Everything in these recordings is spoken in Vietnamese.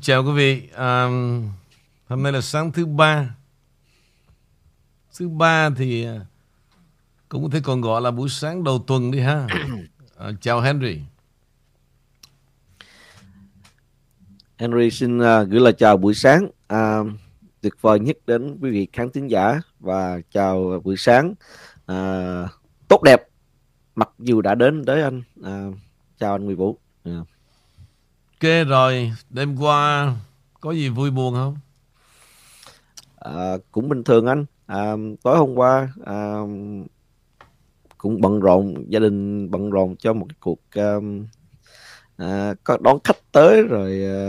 Chào quý vị. Um, hôm nay là sáng thứ ba. Thứ ba thì à, cũng có thể còn gọi là buổi sáng đầu tuần đi ha. Uh, chào Henry. Henry xin uh, gửi lời chào buổi sáng uh, tuyệt vời nhất đến quý vị khán thính giả và chào buổi sáng uh, tốt đẹp mặc dù đã đến tới anh uh, chào anh Nguyễn Vũ. Yeah. Ok rồi, đêm qua có gì vui buồn không? À, cũng bình thường anh. À, tối hôm qua à, cũng bận rộn, gia đình bận rộn cho một cuộc à, à, có đón khách tới rồi à,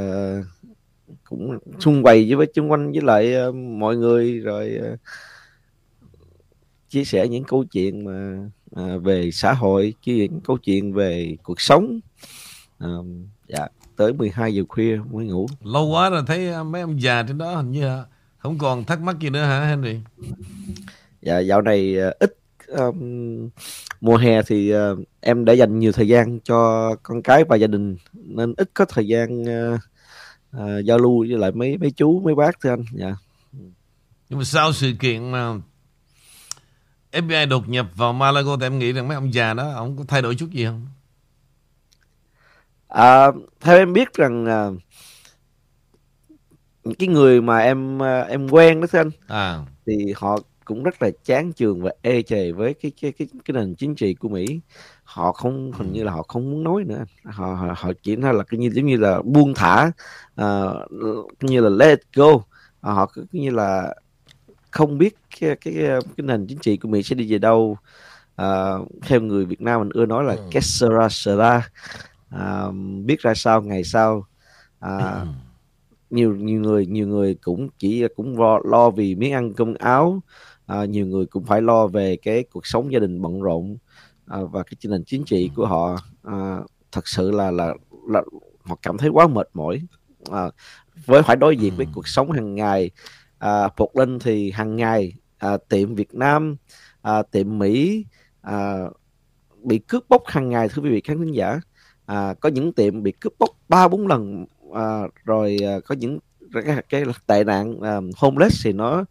cũng xung quầy với chung quanh với lại à, mọi người rồi à, chia sẻ những câu chuyện mà à, về xã hội, chia những câu chuyện về cuộc sống. À, dạ tới 12 giờ khuya mới ngủ. Lâu quá rồi thấy mấy ông già trên đó hình như không còn thắc mắc gì nữa hả Henry? Dạ dạo này uh, ít um, mùa hè thì uh, em đã dành nhiều thời gian cho con cái và gia đình nên ít có thời gian uh, uh, giao lưu với lại mấy mấy chú mấy bác thưa anh dạ. Nhưng mà sau sự kiện mà FBI đột nhập vào Malago thì em nghĩ rằng mấy ông già đó ông có thay đổi chút gì không À, theo em biết rằng à, cái người mà em à, em quen đó thưa anh à. thì họ cũng rất là chán chường và ê chề với cái cái cái cái nền chính trị của Mỹ. Họ không hình như là họ không muốn nói nữa. Họ họ, họ chỉ nói là cái như giống như là buông thả uh, như là let go. Uh, họ cứ như là không biết cái, cái cái nền chính trị của Mỹ sẽ đi về đâu. Uh, theo người Việt Nam mình ưa nói là ừ. cái sera sera à, biết ra sao ngày sau à, nhiều nhiều người nhiều người cũng chỉ cũng lo, lo vì miếng ăn cơm áo. À, nhiều người cũng phải lo về cái cuộc sống gia đình bận rộn à, và cái trình chính trị của họ. À, thật sự là là là họ cảm thấy quá mệt mỏi. À, với phải đối diện với cuộc sống hàng ngày à, phục linh thì hàng ngày à, tiệm Việt Nam à, tiệm Mỹ à, bị cướp bóc hàng ngày thưa quý vị khán thính giả à, có những tiệm bị cướp bóc ba bốn lần à, rồi à, có những cái, cái tệ nạn à, homeless thì nó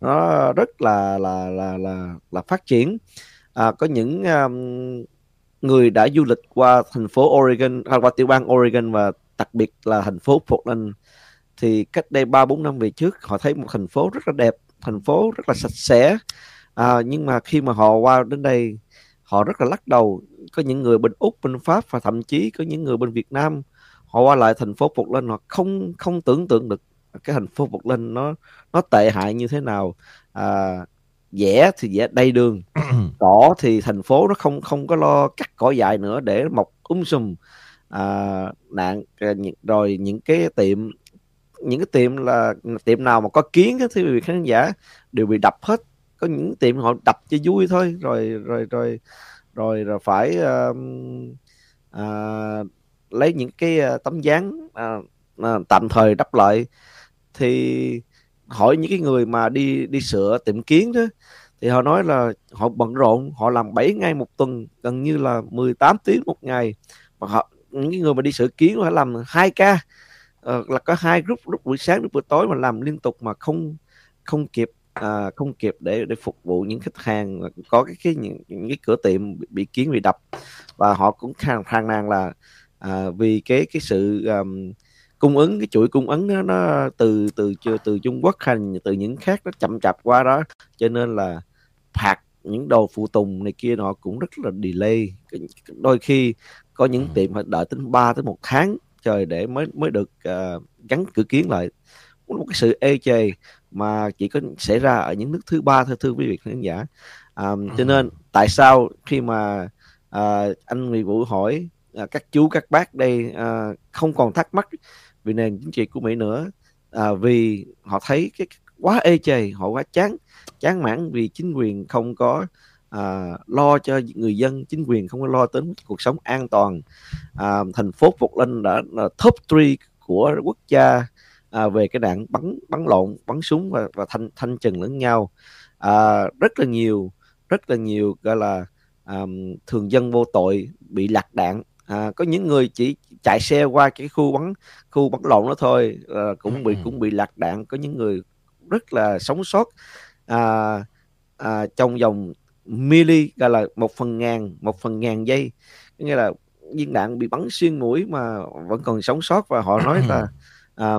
nó rất là là là là là phát triển. À, có những um, người đã du lịch qua thành phố Oregon à, qua tiểu bang Oregon và đặc biệt là thành phố Portland. Thì cách đây ba bốn năm về trước họ thấy một thành phố rất là đẹp thành phố rất là sạch sẽ. À, nhưng mà khi mà họ qua đến đây họ rất là lắc đầu. Có những người bên úc bên pháp và thậm chí có những người bên việt nam họ qua lại thành phố phục lên họ không không tưởng tượng được cái thành phố phục lên nó nó tệ hại như thế nào. À, vẽ thì vẽ đầy đường cỏ thì thành phố nó không không có lo cắt cỏ dại nữa để mọc um sùm. À, nạn à, rồi những cái tiệm những cái tiệm là tiệm nào mà có kiến thì vị khán giả đều bị đập hết có những tiệm họ đập cho vui thôi. Rồi rồi rồi rồi rồi phải uh, uh, lấy những cái uh, tấm dáng uh, à, uh, à, tạm thời đắp lại. Thì hỏi những cái người mà đi đi sửa tiệm kiến đó thì họ nói là họ bận rộn họ làm 7 ngày một tuần gần như là 18 tiếng một ngày. Và họ những cái người mà đi sửa kiến họ làm hai ca. Uh, là có hai group lúc buổi sáng lúc buổi tối mà làm liên tục mà không không kịp à, không kịp để để phục vụ những khách hàng có cái, cái những, những cái cửa tiệm bị, bị kiến bị đập. Và họ cũng khang phàn nàn là à, vì cái cái sự um, cung ứng cái chuỗi cung ứng nó, nó từ từ từ Trung Quốc hay từ những khác nó chậm chạp qua đó. Cho nên là phạt những đồ phụ tùng này kia nó cũng rất là delay. Đôi khi có những tiệm phải đợi đến 3 tới một tháng trời để mới mới được uh, gắn cửa kiến lại. Một cái sự ê chề mà chỉ có xảy ra ở những nước thứ ba thưa thưa quý vị khán giả. À, cho nên tại sao khi mà à, anh Nguyễn Vũ hỏi à, các chú các bác đây à, không còn thắc mắc về nền chính trị của Mỹ nữa à, vì họ thấy cái quá ê chề họ quá chán chán mãn vì chính quyền không có à, lo cho người dân chính quyền không có lo đến cuộc sống an toàn. À, thành phố Phục Linh đã là top 3 của quốc gia à, về cái nạn bắn bắn lộn bắn súng và, và thanh thanh trừng lẫn nhau. À, rất là nhiều rất là nhiều gọi là um, thường dân vô tội bị lạc đạn à, có những người chỉ chạy xe qua cái khu bắn khu bắn lộn đó thôi à, cũng bị cũng bị lạc đạn có những người rất là sống sót à, à, trong vòng mili gọi là một phần ngàn một phần ngàn giây. Nghĩa là viên đạn bị bắn xuyên mũi mà vẫn còn sống sót và họ nói là à,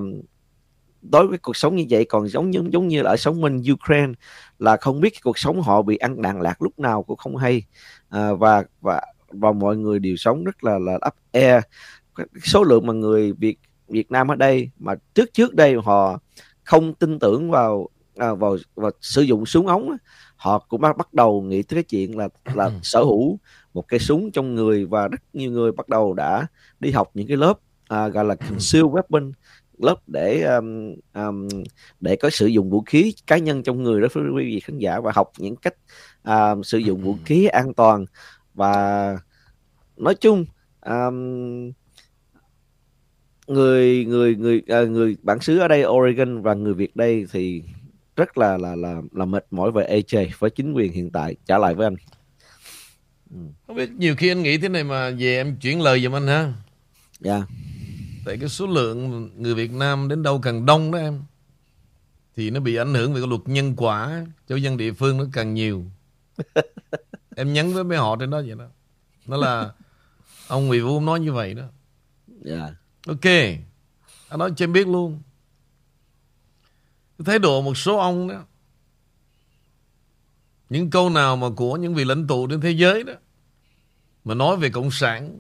đối với cuộc sống như vậy còn giống như giống như là ở sống bên Ukraine là không biết cuộc sống họ bị ăn đạn lạc lúc nào cũng không hay. À, và và và mọi người đều sống rất là là up air. Số lượng mà người Việt Việt Nam ở đây mà trước trước đây họ không tin tưởng vào à, vào vào sử dụng súng ống họ cũng bắt đầu nghĩ tới cái chuyện là là sở hữu một cây súng trong người và rất nhiều người bắt đầu đã đi học những cái lớp à, gọi là concealed weapon lớp để um, um, để có sử dụng vũ khí cá nhân trong người đó quý vị khán giả và học những cách um, sử dụng vũ khí an toàn. Và nói chung um, người người người uh, người bản xứ ở đây Oregon và người Việt đây thì rất là là là là mệt mỏi về AJ với chính quyền hiện tại. Trả lại với anh. Không biết nhiều khi anh nghĩ thế này mà về em chuyển lời giùm anh ha. Dạ. yeah. Tại cái số lượng người Việt Nam đến đâu càng đông đó em thì nó bị ảnh hưởng về cái luật nhân quả cho dân địa phương nó càng nhiều em nhắn với mấy họ trên đó vậy đó nó là ông Nguyễn Vũ nói như vậy đó dạ yeah. ok anh nói cho em biết luôn thái độ một số ông đó những câu nào mà của những vị lãnh tụ trên thế giới đó mà nói về cộng sản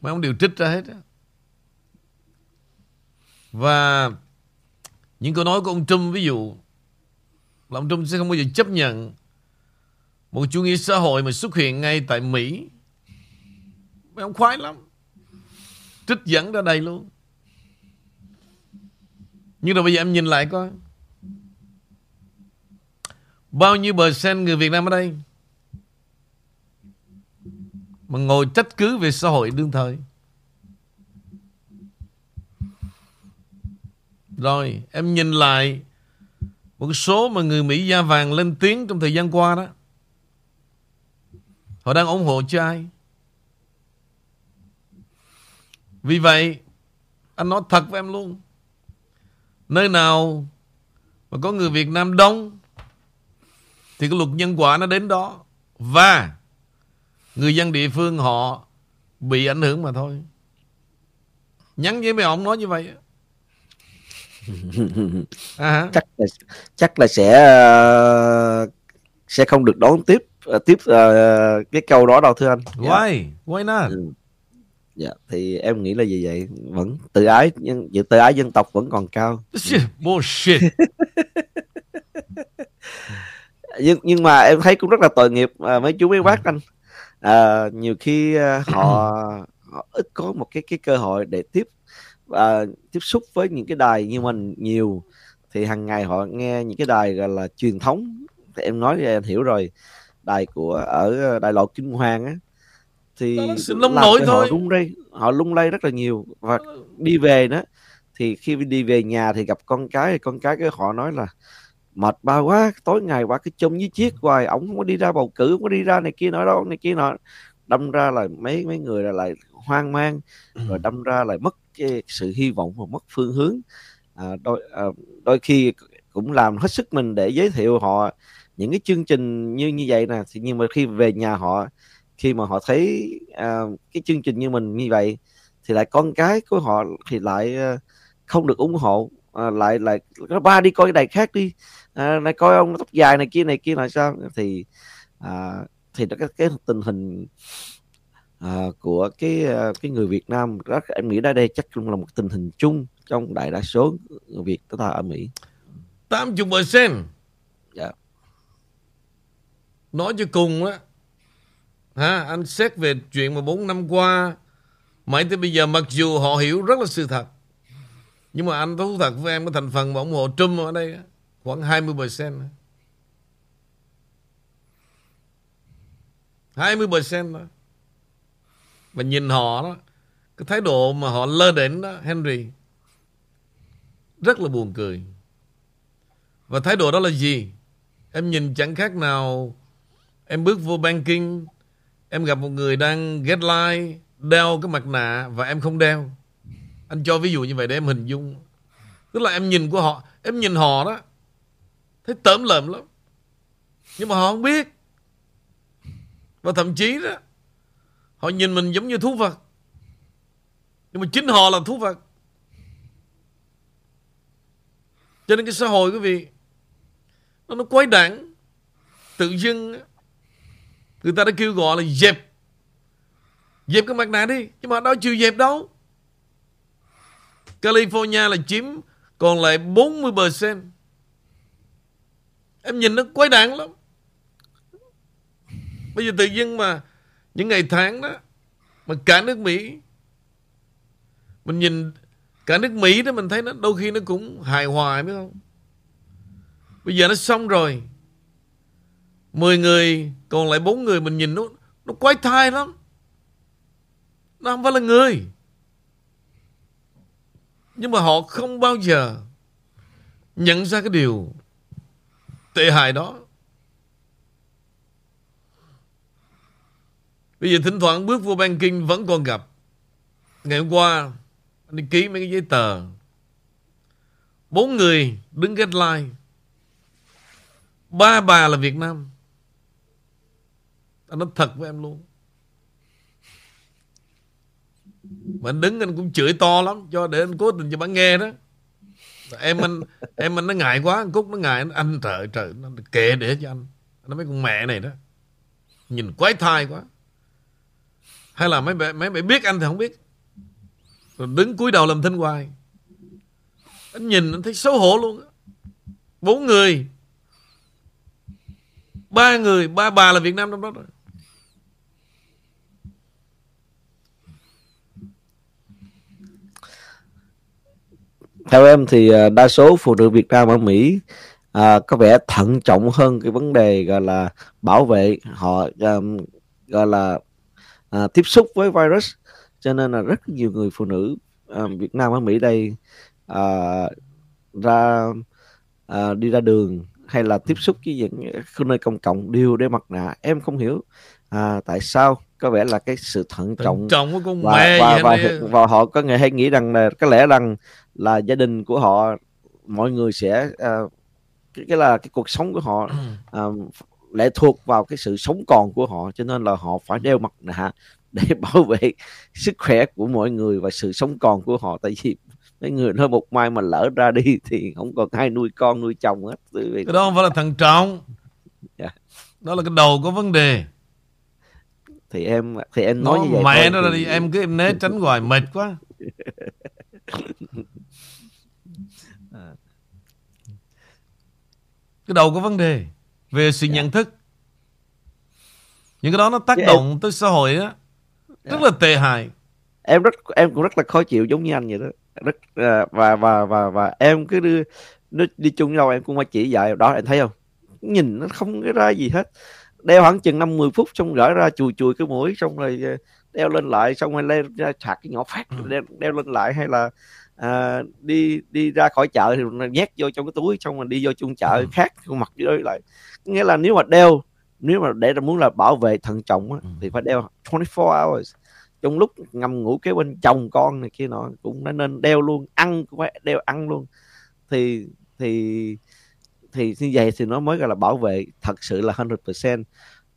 mấy ông đều trích ra hết đó và những câu nói của ông Trump, ví dụ, là ông Trump sẽ không bao giờ chấp nhận một chủ nghĩa xã hội mà xuất hiện ngay tại Mỹ. Mấy ông khoái lắm. Trích dẫn ra đây luôn. Nhưng rồi bây giờ em nhìn lại coi. Bao nhiêu bờ sen người Việt Nam ở đây Mà ngồi trách cứ về xã hội đương thời? Rồi, em nhìn lại Một số mà người Mỹ da vàng lên tiếng trong thời gian qua đó Họ đang ủng hộ cho ai Vì vậy, Anh nói thật với em luôn Nơi nào mà có người Việt Nam đông, thì cái luật nhân quả nó đến đó. Và người dân địa phương họ bị ảnh hưởng mà thôi. Nhắn với mấy ông nói như vậy à. chắc là chắc là sẽ uh, sẽ không được đón tiếp uh, tiếp uh, cái câu đó đâu thưa anh. Why? Yeah. Why not? Ừ dạ thì em nghĩ là gì vậy vẫn tự ái nhưng tự ái dân tộc vẫn còn cao bullshit nhưng nhưng mà em thấy cũng rất là tội nghiệp à, mấy chú mấy bác anh à, nhiều khi à, họ họ ít có một cái cái cơ hội để tiếp à, tiếp xúc với những cái đài như mình nhiều thì hàng ngày họ nghe những cái đài gọi là truyền thống. Thì em nói thì em hiểu rồi đài của ở đại lộ kinh hoàng á thì lông nổi thôi họ lung lay họ lung lay rất là nhiều. Và đi về đó thì khi đi về nhà thì gặp con cái thì con cái cái họ nói là mệt ba quá tối ngày qua cái chung với chiếc hoài ổng không có đi ra bầu cử không có đi ra này kia nọ đâu này kia nọ. Đâm ra là mấy mấy người là lại hoang mang rồi đâm ra lại mất cái sự hy vọng và mất phương hướng. À, đôi à, đôi khi cũng làm hết sức mình để giới thiệu họ những cái chương trình như như vậy nè. Thì nhưng mà khi về nhà họ khi mà họ thấy à, cái chương trình như mình như vậy thì lại con cái của họ thì lại à, không được ủng hộ à, lại lại ba đi coi cái đài khác đi. À, này coi ông tóc dài này kia này kia là sao? Thì à, thì cái, cái tình hình uh, của cái uh, cái người Việt Nam. Rất em nghĩ đây đây chắc cũng là một tình hình chung trong đại đa số người Việt chúng ta ở Mỹ. 80% dạ. Nói cho cùng á ha, anh xét về chuyện mà 4 năm qua mãi tới bây giờ mặc dù họ hiểu rất là sự thật nhưng mà anh thú thật với em cái thành phần mà ủng hộ Trump ở đây khoảng 20% 20% thôi và nhìn họ đó, cái thái độ mà họ lơ đến đó, Henry, rất là buồn cười. Và thái độ đó là gì? Em nhìn chẳng khác nào em bước vô banking, em gặp một người đang get line, đeo cái mặt nạ và em không đeo. Anh cho ví dụ như vậy để em hình dung. Tức là em nhìn của họ, em nhìn họ đó, thấy tởm lợm lắm. Nhưng mà họ không biết. Và thậm chí đó họ nhìn mình giống như thú vật. Nhưng mà chính họ là thú vật. Cho nên cái xã hội, quý vị, nó nó quái đản, tự dưng người ta đã kêu gọi là dẹp. Dẹp cái mặt nạ đi nhưng mà đâu chịu dẹp đâu. California là chiếm còn lại 40% em nhìn nó quái đản lắm. Bây giờ tự dưng mà những ngày tháng đó, mà cả nước Mỹ, mình nhìn cả nước Mỹ đó, mình thấy nó đôi khi nó cũng hài hòa biết không? Bây giờ nó xong rồi. 10 người, còn lại bốn người mình nhìn nó nó quái thai lắm. Nó không phải là người. Nhưng mà họ không bao giờ nhận ra cái điều tệ hại đó. Bây giờ thỉnh thoảng bước vô banking vẫn còn gặp. Ngày hôm qua, anh đi ký mấy cái giấy tờ. Bốn người đứng kết line ba bà là Việt Nam. Anh nói thật với em luôn. Mà anh đứng anh cũng chửi to lắm, cho để anh cố tình cho bạn nghe đó. Em anh em anh nó ngại quá, anh cúc nó ngại, anh trời trời nó kệ để cho anh. Nó mấy con mẹ này đó. Nhìn quái thai quá hay là mấy mẹ mấy mẹ biết anh thì không biết. Rồi đứng cúi đầu làm thinh hoài. Anh nhìn anh thấy xấu hổ luôn bốn người. Ba người ba bà là Việt Nam trong đó rồi. Theo em thì à, đa số phụ nữ Việt Nam ở Mỹ à, có vẻ thận trọng hơn cái vấn đề gọi là bảo vệ họ um, gọi là à, tiếp xúc với virus. Cho nên là rất nhiều người phụ nữ à, Việt Nam ở Mỹ đây à, ra à, đi ra đường hay là tiếp xúc với những nơi công cộng đều đeo mặt nạ. Em không hiểu à, tại sao có vẻ là cái sự thận trọng, trọng của con và, mẹ và, và, và, và họ có người hay nghĩ rằng là có lẽ rằng là gia đình của họ mọi người sẽ uh, cái, cái là cái cuộc sống của họ uh, lệ thuộc vào cái sự sống còn của họ cho nên là họ phải đeo mặt nạ để bảo vệ sức khỏe của mọi người và sự sống còn của họ. Tại vì mấy người nói một mai mà lỡ ra đi thì không còn ai nuôi con nuôi chồng hết. Cái đó không phải là thận trọng. Yeah. Dạ. đó là cái đầu có vấn đề. Thì em thì em nói nó, như vậy mẹ nó thì... đi em cứ em né tránh hoài mệt quá. Cái đầu có vấn đề về sự. Dạ. nhận thức những cái đó nó tác Chứ động em... tới xã hội á rất. Dạ. là tệ hại em rất em cũng rất là khó chịu giống như anh vậy đó rất uh, và và và và em cứ đưa nó đi chung nhau em cũng phải chỉ dạy đó em thấy không nhìn nó không cái ra gì hết đeo khoảng chừng năm mười phút xong gỡ ra chùi chùi cái mũi xong rồi ờ, đeo lên lại xong rồi lên ra sạc cái nhỏ phát ừ. đeo, đeo lên lại hay là à, đi đi ra khỏi chợ thì nhét vô trong cái túi xong rồi đi vô chung chợ ừ. khác mặt dưới lại. Nghĩa là nếu mà đeo nếu mà để muốn là bảo vệ thận trọng á, ừ. thì phải đeo 24 hours. Trong lúc ngầm ngủ kế bên chồng con này kia nọ cũng nên đeo luôn ăn cũng phải đeo ăn luôn. Thì thì thì như vậy thì nó mới gọi là bảo vệ thật sự là 100%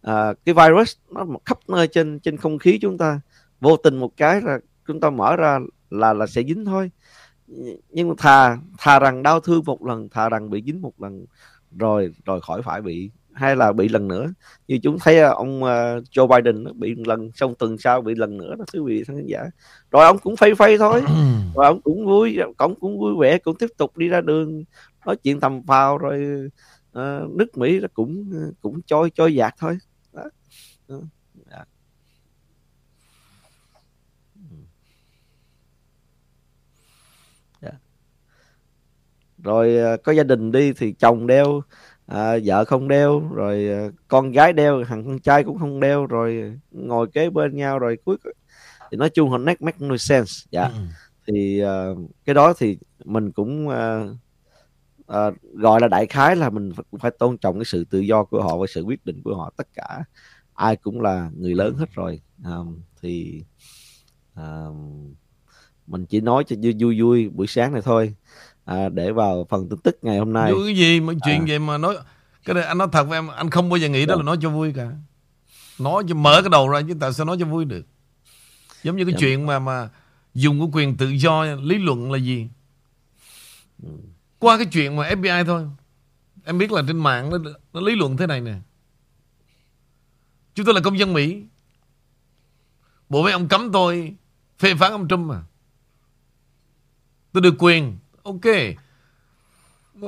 à, cái virus nó khắp nơi trên trên không khí chúng ta. Vô tình một cái là chúng ta mở ra là là sẽ dính thôi nhưng mà thà thà rằng đau thương một lần thà rằng bị dính một lần rồi rồi khỏi phải bị hay là bị lần nữa. Như chúng thấy à, ông uh, Joe Biden bị lần xong tuần sau bị lần nữa đó quý vị khán giả. Rồi ông cũng phay phay thôi rồi ông cũng vui ông cũng vui vẻ cũng tiếp tục đi ra đường nói chuyện tầm phào rồi uh, nước Mỹ nó cũng cũng trôi trôi dạt thôi. Đó. Đó. Dạ. Dạ. Rồi uh, có gia đình đi thì chồng đeo à, vợ không đeo rồi à, con gái đeo thằng con trai cũng không đeo rồi ngồi kế bên nhau rồi cuối thì nói chung họ make make no sense dạ. Ừ. thì uh, cái đó thì mình cũng uh, uh, gọi là đại khái là mình phải tôn trọng cái sự tự do của họ và sự quyết định của họ tất cả ai cũng là người lớn hết rồi. Um, thì um, mình chỉ nói cho vui vui, vui buổi sáng này thôi à, để vào phần tin tức ngày hôm nay vui cái gì mà chuyện à. vậy mà nói cái này anh nói thật với em anh không bao giờ nghĩ đó dạ. là nói cho vui cả nói cho mở cái đầu ra chứ tại sao nói cho vui được giống như cái dạ. chuyện mà mà dùng cái quyền tự do lý luận là gì ừ. qua cái chuyện mà FBI thôi em biết là trên mạng nó, nó lý luận thế này nè chúng tôi là công dân Mỹ bộ mấy ông cấm tôi phê phán ông Trump mà tôi được quyền ok.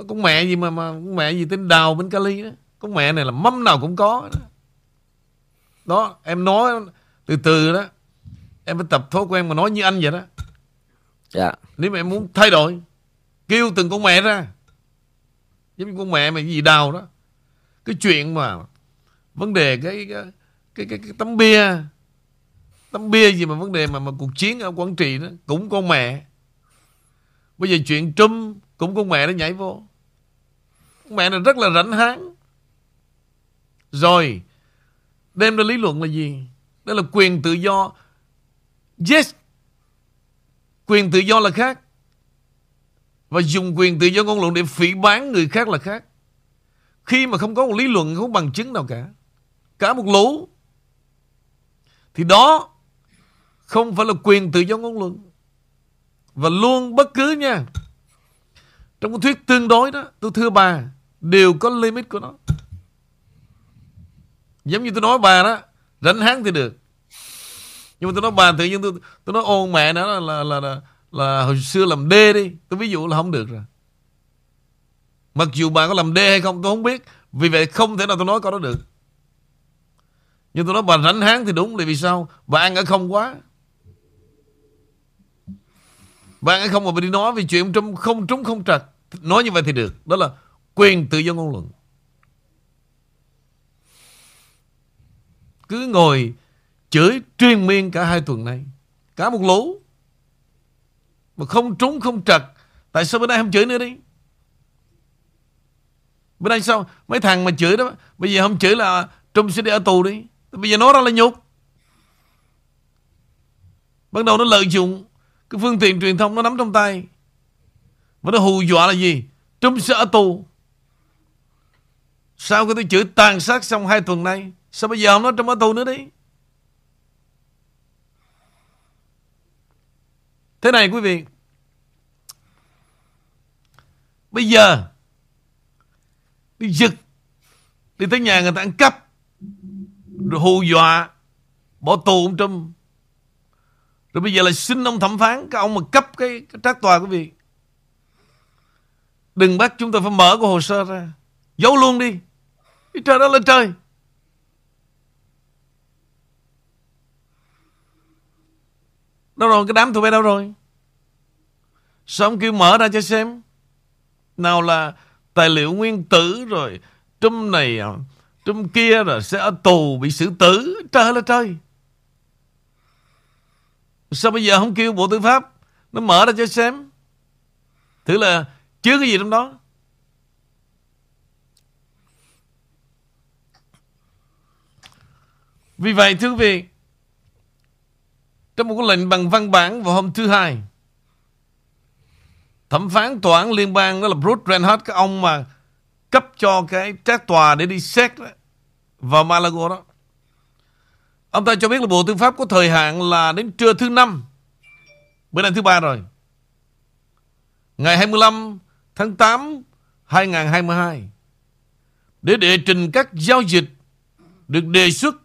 Con mẹ gì mà mà con mẹ gì tên đào bên Cali đó con mẹ này là mâm nào cũng có. Đó, đó em nói từ từ đó. Em phải tập thói quen mà nói như anh vậy đó. Dạ. Nếu mà em muốn thay đổi kêu từng con mẹ ra. Giống như con mẹ mà gì đào đó. Cái chuyện mà vấn đề cái cái cái, cái, cái tấm bia. Tấm bia gì mà vấn đề mà mà cuộc chiến ở Quảng Trị đó cũng con mẹ bây giờ chuyện Trump cũng con mẹ nó nhảy vô. Con mẹ này rất là rảnh háng. Rồi, đem ra lý luận là gì? Đó là quyền tự do. Yes, quyền tự do là khác. Và dùng quyền tự do ngôn luận để phỉ bán người khác là khác. Khi mà không có một lý luận, không có bằng chứng nào cả. Cả một lũ. Thì đó không phải là quyền tự do ngôn luận và luôn bất cứ nha. Trong cái thuyết tương đối đó tôi thưa bà đều có limit của nó. Giống như tôi nói bà đó rảnh háng thì được. Nhưng mà tôi nói bà tự nhiên tôi tôi nói ôn mẹ nó là là, là là là hồi xưa làm D đi. Tôi ví dụ là không được rồi. Mặc dù bà có làm D hay không tôi không biết. Vì vậy không thể nào tôi nói câu đó được. Nhưng tôi nói bà rảnh háng thì đúng là vì sao? Bà ăn ở không quá bà hay không mà mình đi nói về chuyện trong không trúng không trật nói như vậy thì được. Đó là quyền tự do ngôn luận. Cứ ngồi chửi truyền miên cả hai tuần nay. Cả một lũ. Mà không trúng, không trật. Tại sao bữa nay không chửi nữa đi? Bữa nay sao? Mấy thằng mà chửi đó, bây giờ không chửi là Trung sẽ đi ở tù đi. Bây giờ nó ra là nhục. Bắt đầu nó lợi dụng cái phương tiện truyền thông nó nắm trong tay. Và nó hù dọa là gì? Trung sẽ ở tù. Sao cái tôi chữ tàn sát xong hai tuần nay? Sao bây giờ không nói Trump ở tù nữa đi? Thế này quý vị. Bây giờ, Đi giật, Đi tới nhà người ta ăn cắp, Rồi hù dọa, Bỏ tù ông Trump. Rồi bây giờ là xin ông thẩm phán Các ông mà cấp cái, cái trác tòa quý vị. Đừng bắt chúng tôi phải mở cái hồ sơ ra. Giấu luôn đi. Cái trời đó là trời. Đâu rồi cái đám tụi bay đâu rồi? Sao ông kêu mở ra cho xem? Nào là tài liệu nguyên tử rồi trong này à, trong kia rồi sẽ ở tù bị xử tử. Trời là trời. Sao bây giờ không kêu Bộ Tư pháp? Nó mở ra cho xem. Thử là chứa cái gì trong đó? Vì vậy thưa quý vị Trong một cái lệnh bằng văn bản vào hôm thứ hai Thẩm phán tòa án liên bang đó là Bruce Reinhardt Cái ông mà cấp cho cái trác tòa để đi xét đó, vào Malago đó. Ông ta cho biết là Bộ Tư pháp có thời hạn là đến trưa thứ năm, Bữa nay thứ ba rồi Ngày 25 tháng 8 2022 để đệ trình các giao dịch được đề xuất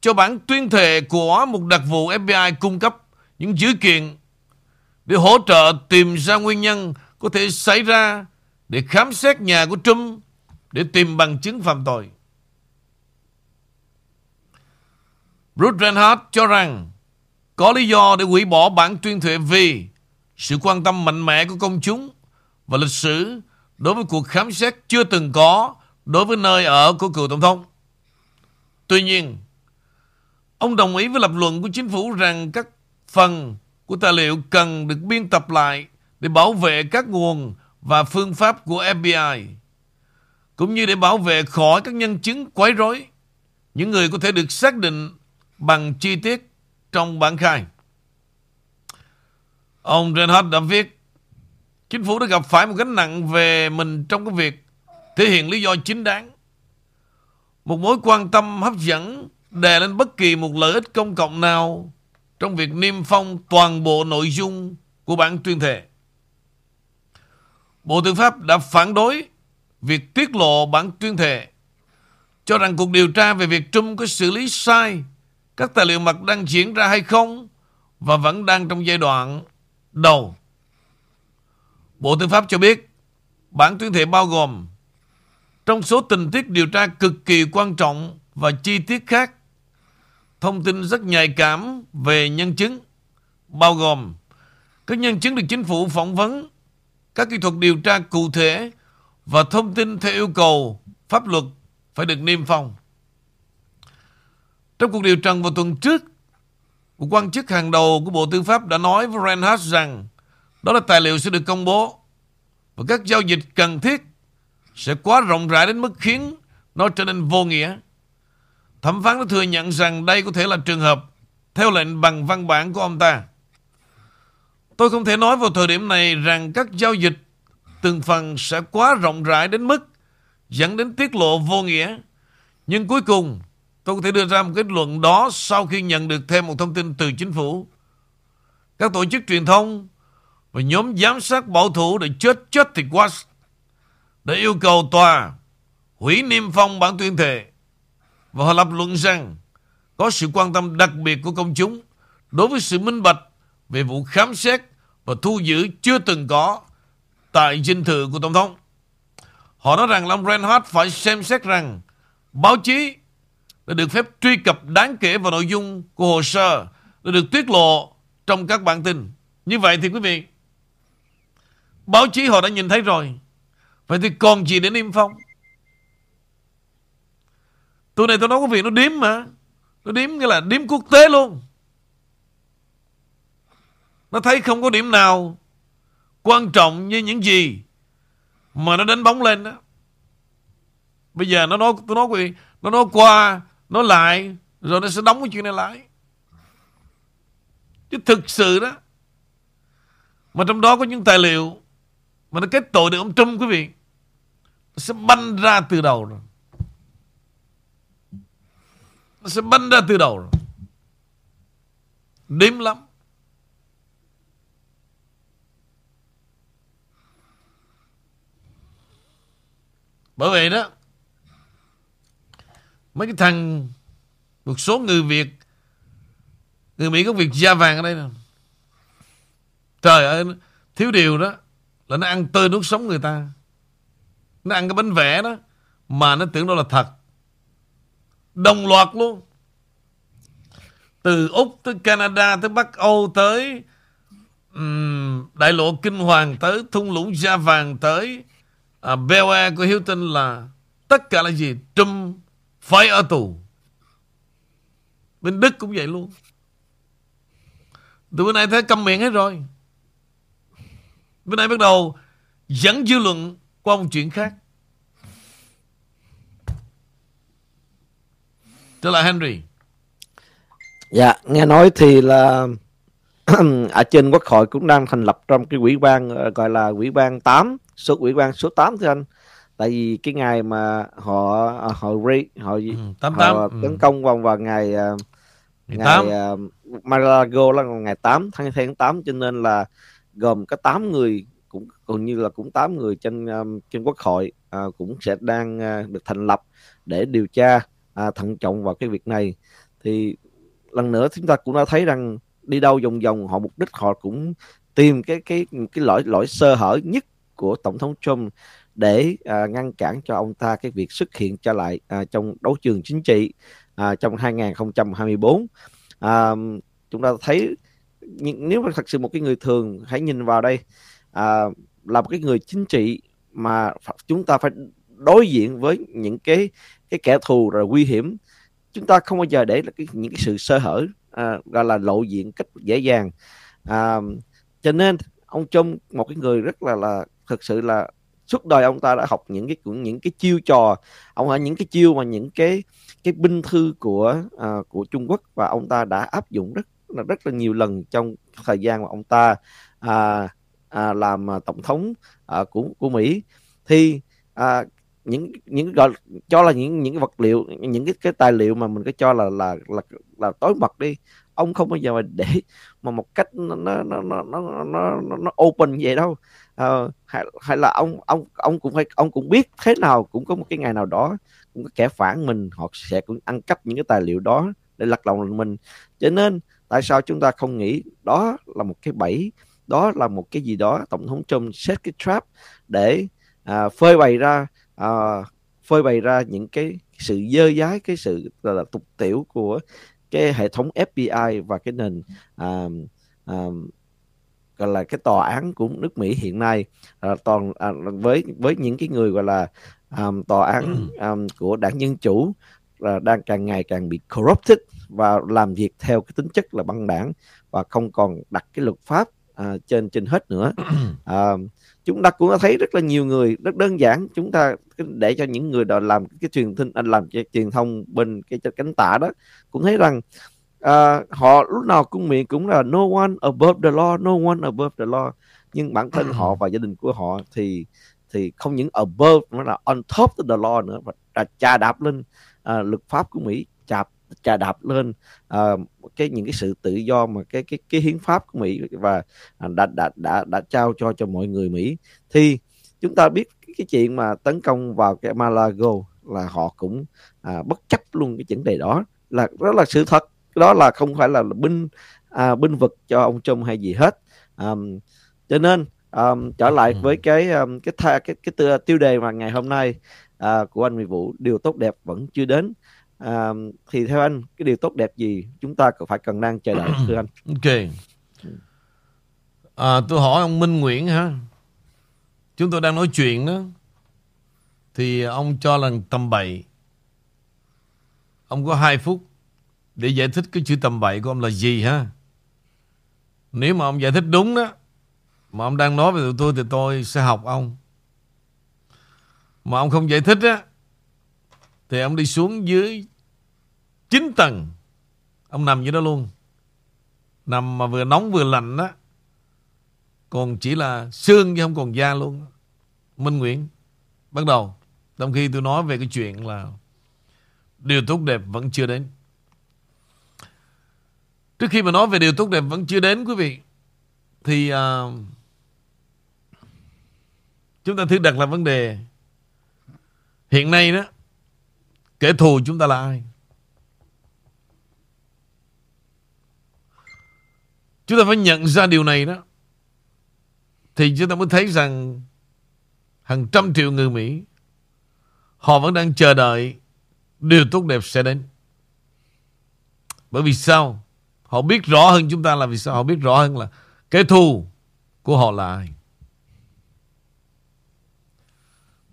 cho bản tuyên thệ của một đặc vụ FBI cung cấp những dữ kiện để hỗ trợ tìm ra nguyên nhân có thể xảy ra để khám xét nhà của Trump để tìm bằng chứng phạm tội. Ruth Reinhardt cho rằng có lý do để hủy bỏ bản tuyên thệ vì sự quan tâm mạnh mẽ của công chúng và lịch sử đối với cuộc khám xét chưa từng có đối với nơi ở của cựu tổng thống. Tuy nhiên, ông đồng ý với lập luận của chính phủ rằng các phần của tài liệu cần được biên tập lại để bảo vệ các nguồn và phương pháp của FBI, cũng như để bảo vệ khỏi các nhân chứng quấy rối những người có thể được xác định bằng chi tiết trong bản khai. Ông Reinhardt đã viết, Chính phủ đã gặp phải một gánh nặng về mình trong cái việc thể hiện lý do chính đáng. Một mối quan tâm hấp dẫn đè lên bất kỳ một lợi ích công cộng nào trong việc niêm phong toàn bộ nội dung của bản tuyên thệ. Bộ Tư pháp đã phản đối việc tiết lộ bản tuyên thệ, cho rằng cuộc điều tra về việc Trump có xử lý sai các tài liệu mật đang diễn ra hay không và vẫn đang trong giai đoạn đầu. Bộ Tư pháp cho biết, bản tuyên thệ bao gồm trong số tình tiết điều tra cực kỳ quan trọng và chi tiết khác, thông tin rất nhạy cảm về nhân chứng, bao gồm các nhân chứng được chính phủ phỏng vấn, các kỹ thuật điều tra cụ thể và thông tin theo yêu cầu pháp luật phải được niêm phong. Trong cuộc điều trần vào tuần trước, một quan chức hàng đầu của Bộ Tư pháp đã nói với Reinhardt rằng đó là tài liệu sẽ được công bố và các giao dịch cần thiết sẽ quá rộng rãi đến mức khiến nó trở nên vô nghĩa. Thẩm phán đã thừa nhận rằng đây có thể là trường hợp theo lệnh bằng văn bản của ông ta. Tôi không thể nói vào thời điểm này rằng các giao dịch từng phần sẽ quá rộng rãi đến mức dẫn đến tiết lộ vô nghĩa. Nhưng cuối cùng, tôi có thể đưa ra một kết luận đó sau khi nhận được thêm một thông tin từ chính phủ. Các tổ chức truyền thông và nhóm giám sát bảo thủ đã chết chết thì quá đã yêu cầu tòa hủy niêm phong bản tuyên thệ và họ lập luận rằng có sự quan tâm đặc biệt của công chúng đối với sự minh bạch về vụ khám xét và thu giữ chưa từng có tại dinh thự của Tổng thống. Họ nói rằng ông Reinhardt phải xem xét rằng báo chí đã được phép truy cập đáng kể vào nội dung của hồ sơ đã được tiết lộ trong các bản tin. Như vậy thì quý vị, báo chí họ đã nhìn thấy rồi. Vậy thì còn gì để niêm phong? Tụi này tôi nói quý vị nó điếm mà. Nó điếm nghĩa là điếm quốc tế luôn. Nó thấy không có điểm nào quan trọng như những gì mà nó đánh bóng lên đó. Bây giờ nó nói tôi nói quý vị, nó nói qua, nó lại, rồi nó sẽ đóng cái chuyện này lại. Chứ thực sự đó, mà trong đó có những tài liệu mà nó kết tội được ông Trump, quý vị, nó sẽ banh ra từ đầu rồi. Nó sẽ banh ra từ đầu rồi. Đếm lắm. Bởi vậy đó Mấy cái thằng Một số người Việt Người Mỹ có việc da vàng ở đây nè. Trời ơi Thiếu điều đó Là nó ăn tươi nuốt sống người ta. Nó ăn cái bánh vẽ đó Mà nó tưởng đó là thật. Đồng loạt luôn. Từ Úc tới Canada Tới Bắc Âu tới um, Đại lộ Kinh Hoàng Tới thung lũng da vàng Tới. À, Bel Air của Hilton là tất cả là gì? Trump phải ở tù. Bên Đức cũng vậy luôn. Từ bữa nay thấy câm miệng hết rồi. Bữa nay bắt đầu dẫn dư luận qua một chuyện khác. Trở lại Henry. Dạ, nghe nói thì là ở trên quốc hội cũng đang thành lập trong cái quỹ ban ờ, gọi là quỹ ban 8 số quỹ ban số 8 thưa anh tại vì cái ngày mà họ họ re, họ, ừ, 8, họ 8. tấn công vào vào ngày uh, ngày uh, Malago là ngày 8 tháng tháng 8 cho nên là gồm có 8 người cũng còn như là cũng 8 người trên um, trên quốc hội uh, cũng sẽ đang uh, được thành lập để điều tra uh, thận trọng vào cái việc này. Thì lần nữa chúng ta cũng đã thấy rằng đi đâu vòng vòng họ mục đích họ cũng tìm cái cái cái lỗi lỗi sơ hở nhất của tổng thống Trump để à, ngăn cản cho ông ta cái việc xuất hiện trở lại à, trong đấu trường chính trị à, trong 2024 à, chúng ta thấy nếu mà thật sự một cái người thường hãy nhìn vào đây à, là một cái người chính trị mà chúng ta phải đối diện với những cái cái kẻ thù rồi nguy hiểm. Chúng ta không bao giờ để là cái, những cái sự sơ hở à, gọi là lộ diện cách dễ dàng. À, cho nên ông Trump một cái người rất là là thực sự là suốt đời ông ta đã học những cái những cái chiêu trò ông ở những cái chiêu mà những cái cái binh thư của uh, của Trung Quốc và ông ta đã áp dụng rất là rất là nhiều lần trong thời gian mà ông ta à, à, làm à, tổng thống à, của của Mỹ. Thì à, những những gọi cho là những những vật liệu những cái cái tài liệu mà mình có cho là là là là tối mật đi ông không bao giờ mà để mà một cách nó nó nó nó nó nó, nó open như vậy đâu uh, hay, hay là ông ông ông cũng phải ông cũng biết thế nào cũng có một cái ngày nào đó cũng có kẻ phản mình họ sẽ cũng ăn cắp những cái tài liệu đó để lật lòng mình. Cho nên tại sao chúng ta không nghĩ đó là một cái bẫy đó là một cái gì đó tổng thống Trump set cái trap để à, phơi bày ra à, phơi bày ra những cái sự dơ dái cái sự là, là tục tiểu của cái hệ thống FBI và cái nền à, à, gọi là cái tòa án của nước Mỹ hiện nay. À, toàn à, với với những cái người gọi là um, tòa án um, của đảng dân chủ là đang càng ngày càng bị corrupted và làm việc theo cái tính chất là băng đảng và không còn đặt cái luật pháp à, trên trên hết nữa. À, chúng ta cũng đã thấy rất là nhiều người rất đơn giản chúng ta để cho những người đó làm cái truyền thông anh làm cái truyền thông bên cái cánh tả đó cũng thấy rằng à, họ lúc nào cũng miệng cũng là no one above the law no one above the law. Nhưng bản thân họ và gia đình của họ thì thì không những above mà là on top of the law nữa và trà đạp lên à, luật pháp của Mỹ chạp trà đạp lên uh, cái những cái sự tự do mà cái cái cái hiến pháp của Mỹ và đã đã đã đã trao cho cho mọi người Mỹ. Thì chúng ta biết cái chuyện mà tấn công vào cái Malago là họ cũng à, bất chấp luôn cái vấn đề đó là đó là sự thật đó là không phải là, là binh à, binh vực cho ông Trump hay gì hết. Um, cho nên um, trở lại với cái um, cái tha, cái cái tiêu đề mà ngày hôm nay uh, của anh Mỹ Vũ điều tốt đẹp vẫn chưa đến. À, thì theo anh cái điều tốt đẹp gì chúng ta phải cần đang chờ đợi thưa anh? Ok. À, tôi hỏi ông Minh Nguyễn ha chúng tôi đang nói chuyện đó. Thì ông cho lần tầm bậy. Ông có 2 phút để giải thích cái chữ tầm bậy của ông là gì ha? Nếu mà ông giải thích đúng đó mà ông đang nói về tụi tôi thì tôi sẽ học ông. Mà ông không giải thích á thì ông đi xuống dưới 9 tầng. Ông nằm dưới đó luôn. Nằm mà vừa nóng vừa lạnh á, Còn chỉ là xương chứ không còn da luôn. Minh Nguyễn Bắt đầu. Trong khi tôi nói về cái chuyện là Điều tốt đẹp vẫn chưa đến. Trước khi mà nói về điều tốt đẹp vẫn chưa đến quý vị Thì uh, Chúng ta thử đặt là vấn đề Hiện nay đó Kẻ thù chúng ta là ai? Chúng ta phải nhận ra điều này đó Thì chúng ta mới thấy rằng Hàng trăm triệu người Mỹ Họ vẫn đang chờ đợi Điều tốt đẹp sẽ đến. Bởi vì sao? Họ biết rõ hơn chúng ta là vì sao Họ biết rõ hơn là Cái thù của họ là ai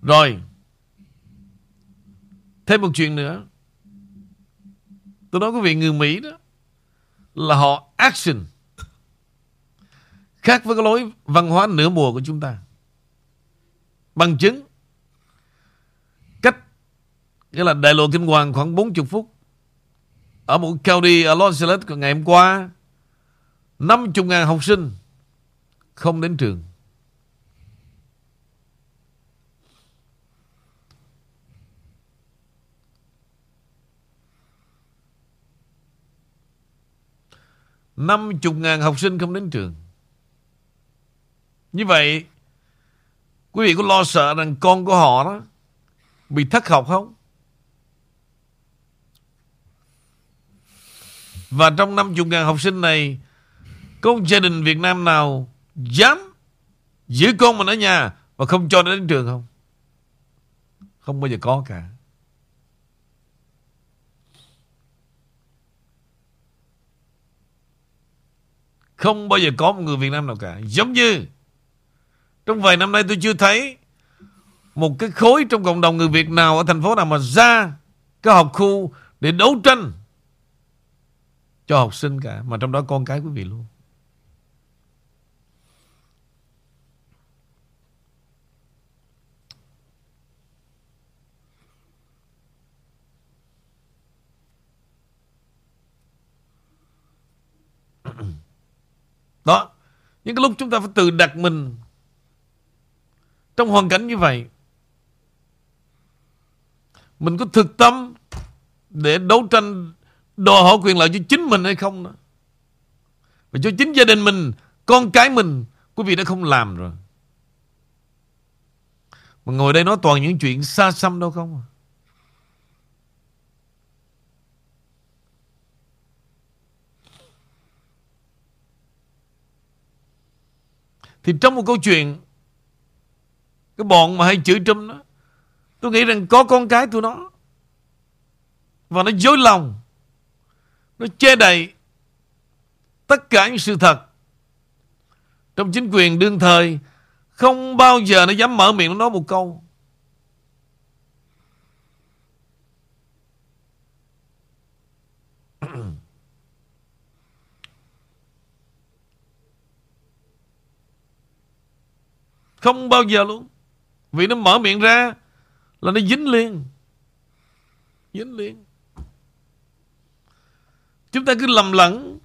Rồi, Thêm một chuyện nữa Tôi nói quý vị người Mỹ đó, Là họ action Khác với cái lối văn hóa nửa mùa của chúng ta. Bằng chứng. Cách nghĩa là đại lộ Kinh Hoàng khoảng 40 phút. Ở một county ở Los Angeles ngày hôm qua 50.000 học sinh không đến trường. Năm chục ngàn học sinh không đến trường như vậy, Quý vị có lo sợ rằng con của họ đó Bị thất học không Và trong 50 ngàn học sinh này, Có một gia đình Việt Nam nào Dám Giữ con mình ở nhà Và không cho nó đến trường không? Không bao giờ có cả. Không bao giờ có một người Việt Nam nào cả. Giống như trong vài năm nay tôi chưa thấy một cái khối trong cộng đồng người Việt nào ở thành phố nào mà ra cái học khu để đấu tranh cho học sinh cả, mà trong đó con cái quý vị luôn. Đó, những cái lúc chúng ta phải tự đặt mình trong hoàn cảnh như vậy, mình có thực tâm để đấu tranh đòi hỏi quyền lợi cho chính mình hay không nữa. Và cho chính gia đình mình, con cái mình, quý vị đã không làm rồi. Mà ngồi đây nói toàn những chuyện xa xăm đâu không à. Thì trong một câu chuyện Cái bọn mà hay chửi Trump đó Tôi nghĩ rằng có con cái tụi nó Và nó dối lòng nó che đậy Tất cả những sự thật. Trong chính quyền đương thời, Không bao giờ nó dám mở miệng nó nói một câu. Không bao giờ luôn. Vì nó mở miệng ra Là nó dính liền. Dính liền. Chúng ta cứ lầm lẫn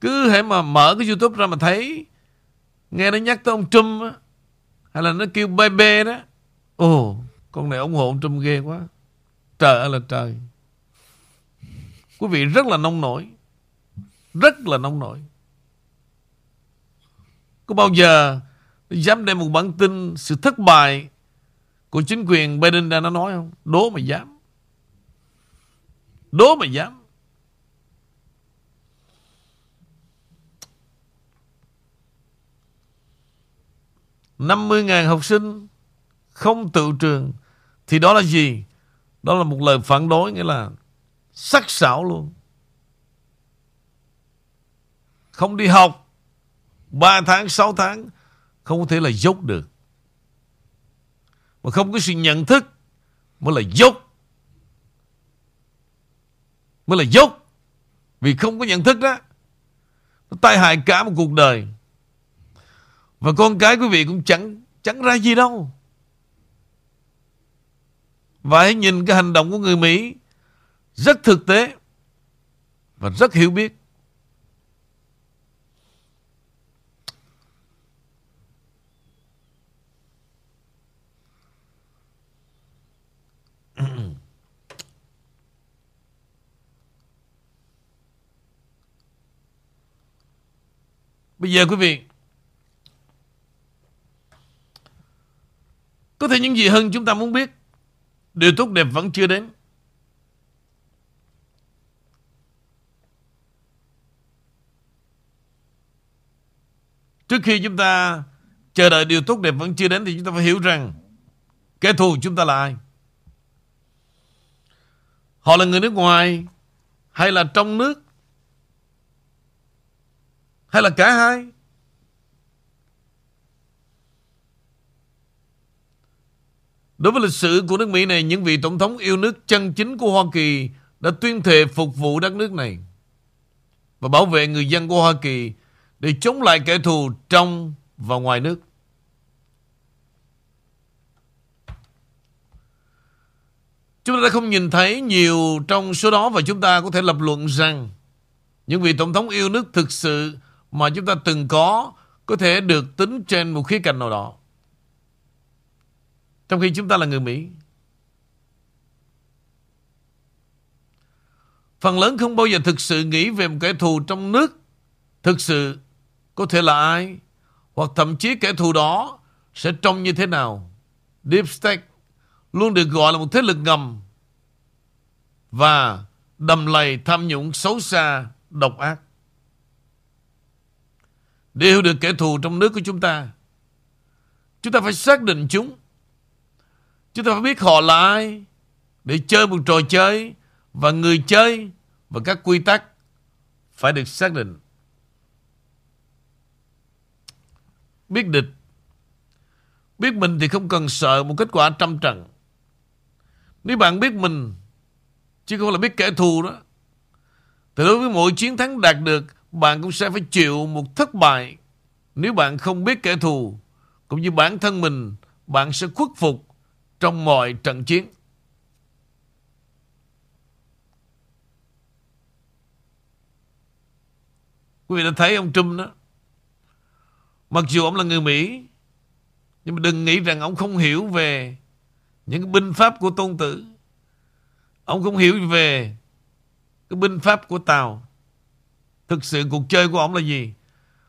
Cứ hãy mà mở cái youtube ra mà thấy, Nghe nó nhắc tới ông Trump á, Hay là nó kêu bê bê đó Ồ, Con này ủng hộ ông Trump ghê quá Trời ơi là trời Quý vị rất là nông nổi Rất là nông nổi Có bao giờ Dám đem một bản tin sự thất bại của chính quyền Biden ra nó nói không? Đố mà dám. Đố mà dám. Năm mươi ngàn học sinh không tự trường thì đó là gì? Đó là một lời phản đối nghĩa là sắc sảo luôn. Không đi học 3 tháng, 6 tháng không có thể là dốc được. Mà không có sự nhận thức mới là dốc. Mới là dốc. Vì không có nhận thức đó. Nó tai hại cả một cuộc đời. Và con cái quý vị cũng chẳng chẳng ra gì đâu. Và hãy nhìn cái hành động của người Mỹ, rất thực tế và rất hiểu biết. Bây giờ quý vị Có thể những gì hơn chúng ta muốn biết, Điều tốt đẹp vẫn chưa đến Trước khi chúng ta chờ đợi điều tốt đẹp vẫn chưa đến Thì chúng ta phải hiểu rằng Kẻ thù chúng ta là ai Họ là người nước ngoài Hay là trong nước hay là cả hai? Đối với lịch sử của nước Mỹ này, những vị tổng thống yêu nước chân chính của Hoa Kỳ đã tuyên thệ phục vụ đất nước này và bảo vệ người dân của Hoa Kỳ để chống lại kẻ thù trong và ngoài nước. Chúng ta đã không nhìn thấy nhiều trong số đó và chúng ta có thể lập luận rằng những vị tổng thống yêu nước thực sự mà chúng ta từng có có thể được tính trên một khía cạnh nào đó. Trong khi chúng ta là người Mỹ. Phần lớn không bao giờ thực sự nghĩ về một kẻ thù trong nước thực sự có thể là ai hoặc thậm chí kẻ thù đó sẽ trông như thế nào. Deep State luôn được gọi là một thế lực ngầm và đầm lầy tham nhũng xấu xa, độc ác để hiểu được kẻ thù trong nước của chúng ta. Chúng ta phải xác định chúng. Chúng ta phải biết họ là ai để chơi một trò chơi và người chơi và các quy tắc phải được xác định. Biết địch. Biết mình thì không cần sợ một kết quả trăm trận. Nếu bạn biết mình chứ không là biết kẻ thù đó thì đối với mỗi chiến thắng đạt được bạn cũng sẽ phải chịu một thất bại. Nếu bạn không biết kẻ thù, cũng như bản thân mình, bạn sẽ khuất phục trong mọi trận chiến. Quý vị đã thấy ông Trump đó. Mặc dù ông là người Mỹ, nhưng mà đừng nghĩ rằng ông không hiểu về những cái binh pháp của tôn tử. Ông không hiểu về cái binh pháp của Tàu. Thực sự cuộc chơi của ông là gì?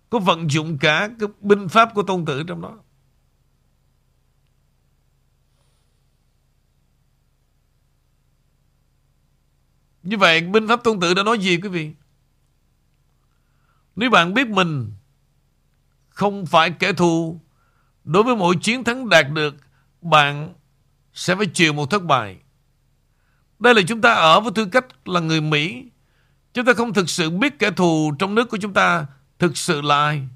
Có vận dụng cả cái binh pháp của tôn tử trong đó. Như vậy binh pháp tôn tử đã nói gì quý vị? Nếu bạn biết mình không phải kẻ thù, đối với mỗi chiến thắng đạt được, bạn sẽ phải chịu một thất bại. Đây là chúng ta ở với tư cách là người Mỹ. Chúng ta không thực sự biết kẻ thù trong nước của chúng ta thực sự là ai.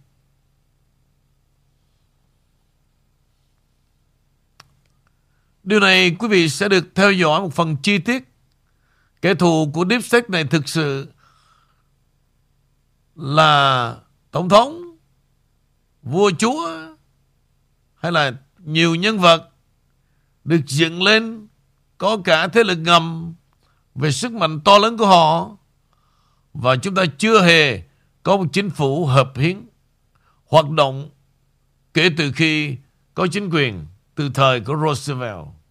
Điều này quý vị sẽ được theo dõi một phần chi tiết. Kẻ thù của Deep State này thực sự là tổng thống, vua chúa hay là nhiều nhân vật được dựng lên có cả thế lực ngầm về sức mạnh to lớn của họ và chúng ta chưa hề có một chính phủ hợp hiến hoạt động kể từ khi có chính quyền từ thời của Roosevelt.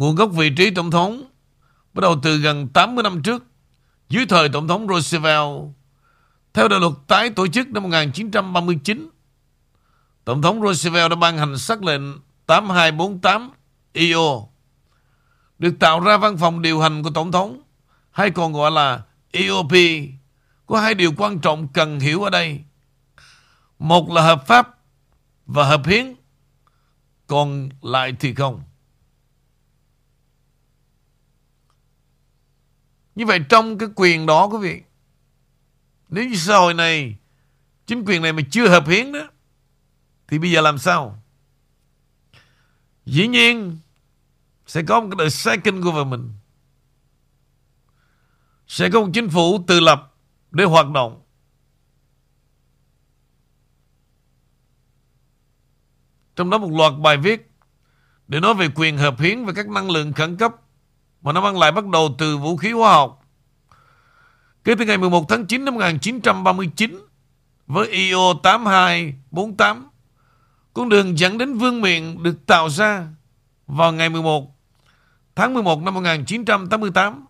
Nguồn gốc vị trí tổng thống bắt đầu từ gần 80 năm trước dưới thời tổng thống Roosevelt theo đạo luật tái tổ chức năm 1939. Tổng thống Roosevelt đã ban hành sắc lệnh 8248 EO được tạo ra văn phòng điều hành của tổng thống hay còn gọi là EOP có hai điều quan trọng cần hiểu ở đây. Một là hợp pháp và hợp hiến, còn lại thì không. Như vậy trong cái quyền đó quý vị, nếu như xã hội này, chính quyền này mà chưa hợp hiến đó, thì bây giờ làm sao? Dĩ nhiên sẽ có một cái đời second government. Sẽ có một chính phủ tự lập để hoạt động. Trong đó một loạt bài viết để nói về quyền hợp hiến và các năng lượng khẩn cấp mà nó mang lại bắt đầu từ vũ khí hóa học. Kể từ ngày 11 tháng 9 năm 1939 với IO 8248 con đường dẫn đến vương miện được tạo ra vào ngày 11 tháng 11 năm 1988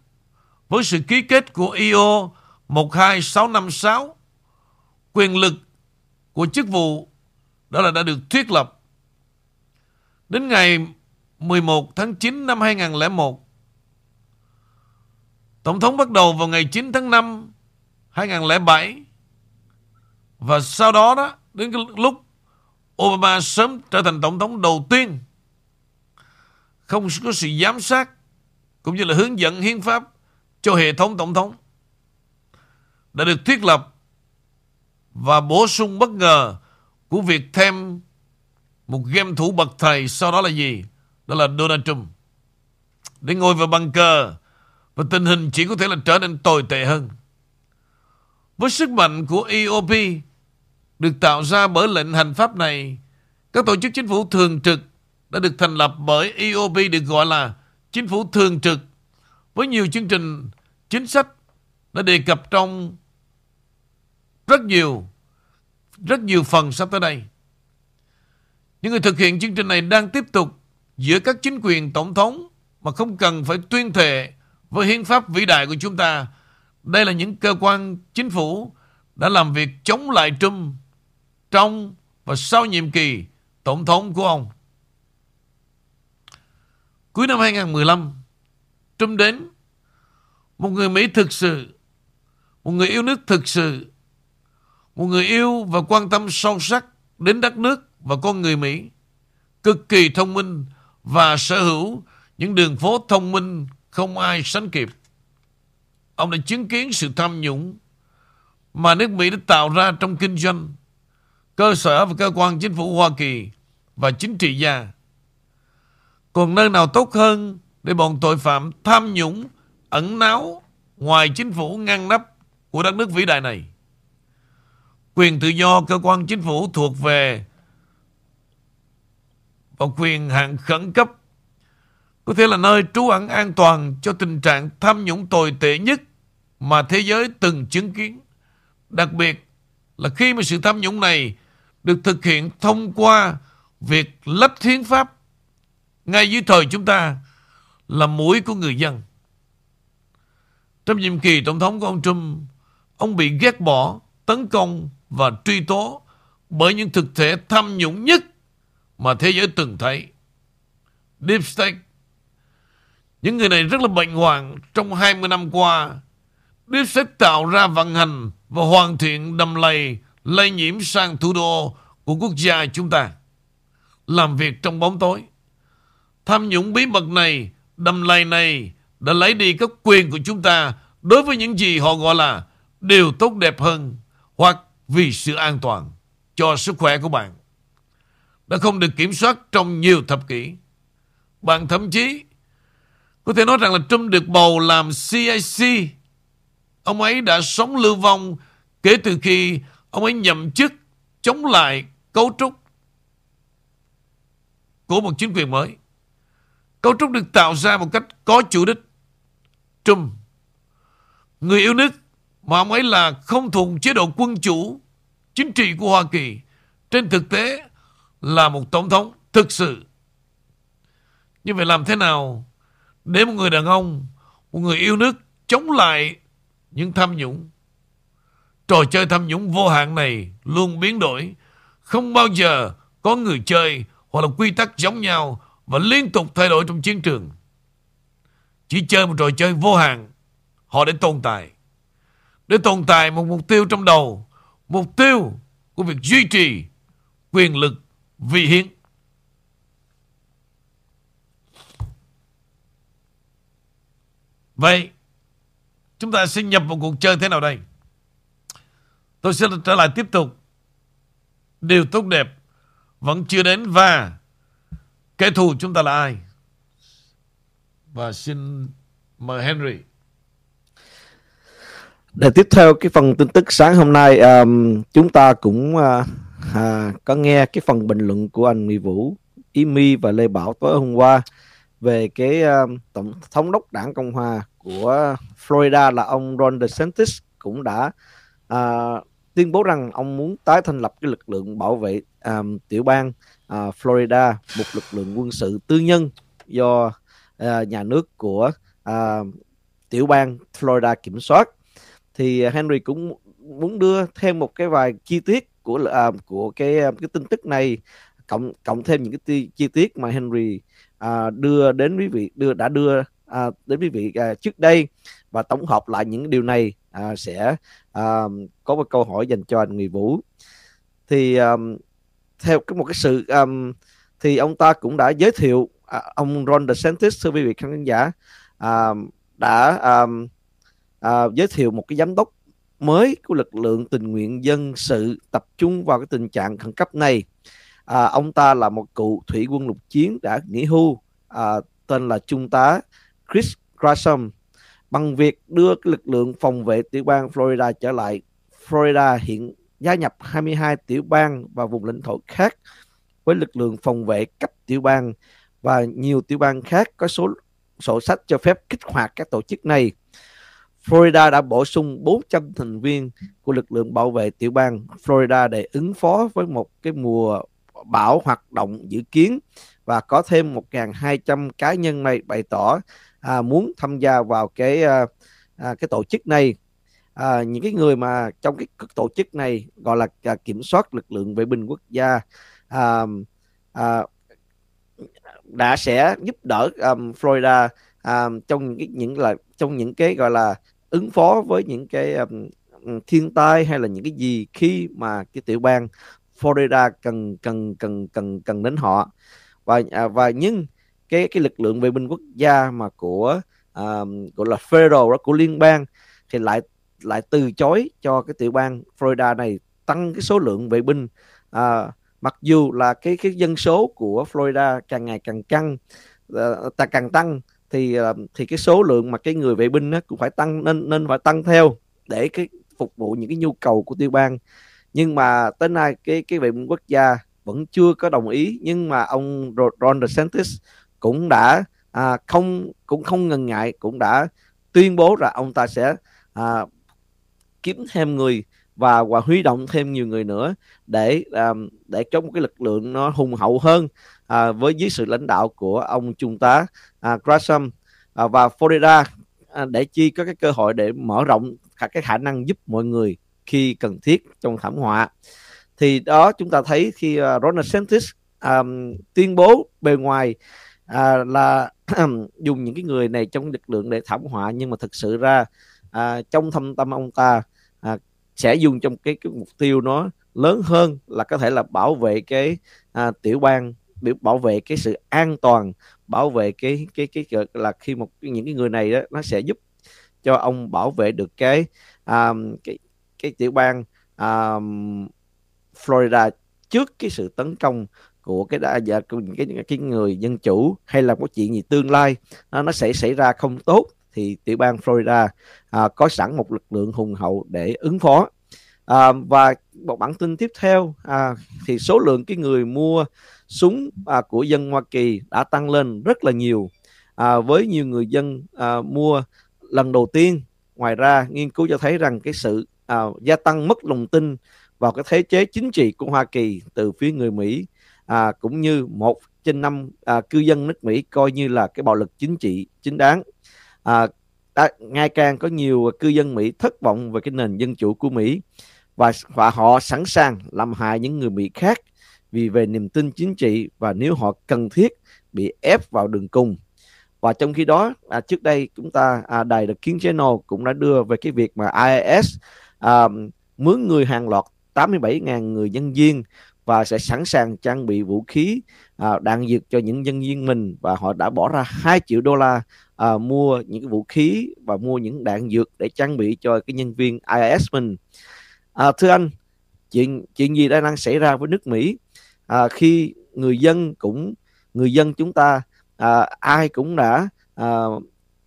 với sự ký kết của IO 12656 quyền lực của chức vụ đó là đã được thiết lập. Đến ngày 11 tháng 9 năm 2001 Tổng thống bắt đầu vào ngày 9 tháng 5 2007 và sau đó đó, đến cái lúc Obama sớm trở thành tổng thống đầu tiên, không có sự giám sát cũng như là hướng dẫn hiến pháp cho hệ thống tổng thống đã được thiết lập và bổ sung bất ngờ của việc thêm một game thủ bậc thầy sau đó là gì? Đó là Donald Trump. Để ngồi vào băng cờ và tình hình chỉ có thể là trở nên tồi tệ hơn. Với sức mạnh của EOP được tạo ra bởi lệnh hành pháp này, các tổ chức chính phủ thường trực đã được thành lập bởi EOP được gọi là chính phủ thường trực với nhiều chương trình chính sách đã đề cập trong rất nhiều rất nhiều phần sắp tới đây. Những người thực hiện chương trình này đang tiếp tục giữa các chính quyền tổng thống mà không cần phải tuyên thệ với hiến pháp vĩ đại của chúng ta. Đây là những cơ quan chính phủ đã làm việc chống lại Trump trong và sau nhiệm kỳ tổng thống của ông. Cuối năm 2015, Trump đến một người Mỹ thực sự, một người yêu nước thực sự, một người yêu và quan tâm sâu sắc đến đất nước và con người Mỹ, cực kỳ thông minh và sở hữu những đường phố thông minh không ai sánh kịp. Ông đã chứng kiến sự tham nhũng mà nước Mỹ đã tạo ra trong kinh doanh, cơ sở và cơ quan chính phủ Hoa Kỳ và chính trị gia. Còn nơi nào tốt hơn để bọn tội phạm tham nhũng, ẩn náu ngoài chính phủ ngăn nắp của đất nước vĩ đại này? Quyền tự do cơ quan chính phủ thuộc về và quyền hạn khẩn cấp có thể là nơi trú ẩn an toàn cho tình trạng tham nhũng tồi tệ nhất mà thế giới từng chứng kiến. Đặc biệt là khi mà sự tham nhũng này được thực hiện thông qua việc lách hiến pháp ngay dưới thời chúng ta là mũi của người dân. Trong nhiệm kỳ tổng thống của ông Trump, ông bị ghét bỏ, tấn công và truy tố bởi những thực thể tham nhũng nhất mà thế giới từng thấy. Deep State. Những người này rất là bệnh hoạn trong 20 năm qua. Đức sẽ tạo ra vận hành và hoàn thiện đầm lầy lây nhiễm sang thủ đô của quốc gia chúng ta. Làm việc trong bóng tối. Tham nhũng bí mật này, đầm lầy này đã lấy đi các quyền của chúng ta đối với những gì họ gọi là điều tốt đẹp hơn hoặc vì sự an toàn cho sức khỏe của bạn đã không được kiểm soát trong nhiều thập kỷ. Bạn thậm chí có thể nói rằng là Trump được bầu làm CIC. Ông ấy đã sống lưu vong kể từ khi ông ấy nhậm chức chống lại cấu trúc của một chính quyền mới. Cấu trúc được tạo ra một cách có chủ đích. Trump, người yêu nước mà ông ấy là không thuộc chế độ quân chủ chính trị của Hoa Kỳ. Trên thực tế là một tổng thống thực sự. như vậy làm thế nào để một người đàn ông, một người yêu nước chống lại những tham nhũng? Trò chơi tham nhũng vô hạn này luôn biến đổi. Không bao giờ có người chơi hoặc là quy tắc giống nhau và liên tục thay đổi trong chiến trường. Chỉ chơi một trò chơi vô hạn, họ để tồn tại. Để tồn tại một mục tiêu trong đầu, mục tiêu của việc duy trì quyền lực vì hiến. Vậy, chúng ta sẽ nhập vào cuộc chơi thế nào đây? Tôi sẽ trở lại tiếp tục. Điều tốt đẹp vẫn chưa đến và kẻ thù chúng ta là ai? Và xin mời Henry. Để tiếp theo cái phần tin tức sáng hôm nay, um, chúng ta cũng uh, uh, có nghe cái phần bình luận của anh Nguyễn Vũ, Ý Mi và Lê Bảo tối hôm qua về cái uh, tổng thống đốc đảng Cộng hòa của Florida là ông Ron DeSantis cũng đã uh, tuyên bố rằng ông muốn tái thành lập cái lực lượng bảo vệ um, tiểu bang uh, Florida, một lực lượng quân sự tư nhân do uh, nhà nước của uh, tiểu bang Florida kiểm soát. Thì Henry cũng muốn đưa thêm một cái vài chi tiết của uh, của cái cái tin tức này cộng cộng thêm những cái chi tiết mà Henry uh, đưa đến quý vị đưa đã đưa à, đến quý vị à, trước đây. Và tổng hợp lại những điều này à, sẽ à, có một câu hỏi dành cho anh Người Vũ. Thì à, theo cái một cái sự à, thì ông ta cũng đã giới thiệu à, ông Ron DeSantis thưa quý vị khán giả à, đã à, à, giới thiệu một cái giám đốc mới của lực lượng tình nguyện dân sự tập trung vào cái tình trạng khẩn cấp này. À, ông ta là một cựu thủy quân lục chiến đã nghỉ hưu à, tên là trung tá Chris Gresham bằng việc đưa lực lượng phòng vệ tiểu bang Florida trở lại. Florida hiện gia nhập 22 tiểu bang và vùng lãnh thổ khác với lực lượng phòng vệ cấp tiểu bang và nhiều tiểu bang khác có số, sổ sách cho phép kích hoạt các tổ chức này. Florida đã bổ sung 400 thành viên của lực lượng bảo vệ tiểu bang Florida để ứng phó với một cái mùa bão hoạt động dự kiến và có thêm 1.200 cá nhân này bày tỏ à, muốn tham gia vào cái à, à, cái tổ chức này. À, những cái người mà trong cái tổ chức này gọi là à, kiểm soát lực lượng vệ binh quốc gia à, à, đã sẽ giúp đỡ um, Florida um, trong những cái những là trong những cái gọi là ứng phó với những cái um, thiên tai hay là những cái gì khi mà cái tiểu bang Florida cần cần cần cần cần đến họ. Và à, và nhưng cái cái lực lượng vệ binh quốc gia mà của uh, gọi là federal đó của liên bang thì lại lại từ chối cho cái tiểu bang Florida này tăng cái số lượng vệ binh. À, mặc dù là cái cái dân số của Florida càng ngày càng căng uh, ta càng tăng thì uh, thì cái số lượng mà cái người vệ binh nó cũng phải tăng nên nên phải tăng theo để cái phục vụ những cái nhu cầu của tiểu bang. Nhưng mà tới nay cái cái vệ binh quốc gia vẫn chưa có đồng ý nhưng mà ông Ron DeSantis cũng đã à, không cũng không ngần ngại cũng đã tuyên bố là ông ta sẽ à, kiếm thêm người và và huy động thêm nhiều người nữa để à, để cho một cái lực lượng nó hùng hậu hơn à, với dưới sự lãnh đạo của ông trung tá à, Gresham à, và Florida à, để chi có cái cơ hội để mở rộng cả cái khả năng giúp mọi người khi cần thiết trong thảm họa. Thì đó chúng ta thấy khi à, uh, Ronald DeSantis um, tuyên bố bề ngoài à, là dùng những cái người này trong lực lượng để thảm họa nhưng mà thực sự ra à, trong thâm tâm ông ta à, sẽ dùng trong cái, cái mục tiêu nó lớn hơn là có thể là bảo vệ cái à, tiểu bang bảo vệ cái sự an toàn bảo vệ cái cái cái, cái là khi một những cái người này đó nó sẽ giúp cho ông bảo vệ được cái à, cái cái tiểu bang à, Florida trước cái sự tấn công của cái đa dạ cái cái người dân chủ hay là có chuyện gì tương lai nó, nó sẽ xảy ra không tốt thì tiểu bang Florida à, có sẵn một lực lượng hùng hậu để ứng phó. À, và một bản tin tiếp theo à, thì số lượng cái người mua súng à, của dân Hoa Kỳ đã tăng lên rất là nhiều. À, với nhiều người dân à, mua lần đầu tiên. Ngoài ra nghiên cứu cho thấy rằng cái sự à, gia tăng mất lòng tin vào cái thế chế chính trị của Hoa Kỳ từ phía người Mỹ à, cũng như một trên năm à, cư dân nước Mỹ coi như là cái bạo lực chính trị chính đáng. À, đã, ngày càng có nhiều cư dân Mỹ thất vọng về cái nền dân chủ của Mỹ và và họ sẵn sàng làm hại những người Mỹ khác vì về niềm tin chính trị và nếu họ cần thiết bị ép vào đường cùng. Và trong khi đó à, trước đây chúng ta à, đài The King Channel cũng đã đưa về cái việc mà IIS à, mướn người hàng loạt 87.000 người nhân viên và sẽ sẵn sàng trang bị vũ khí à, đạn dược cho những nhân viên mình. Và họ đã bỏ ra 2 triệu đô la à, mua những vũ khí và mua những đạn dược để trang bị cho cái nhân viên IIS mình. À, thưa anh, chuyện chuyện gì đang xảy ra với nước Mỹ? À, khi người dân cũng người dân chúng ta à, ai cũng đã à,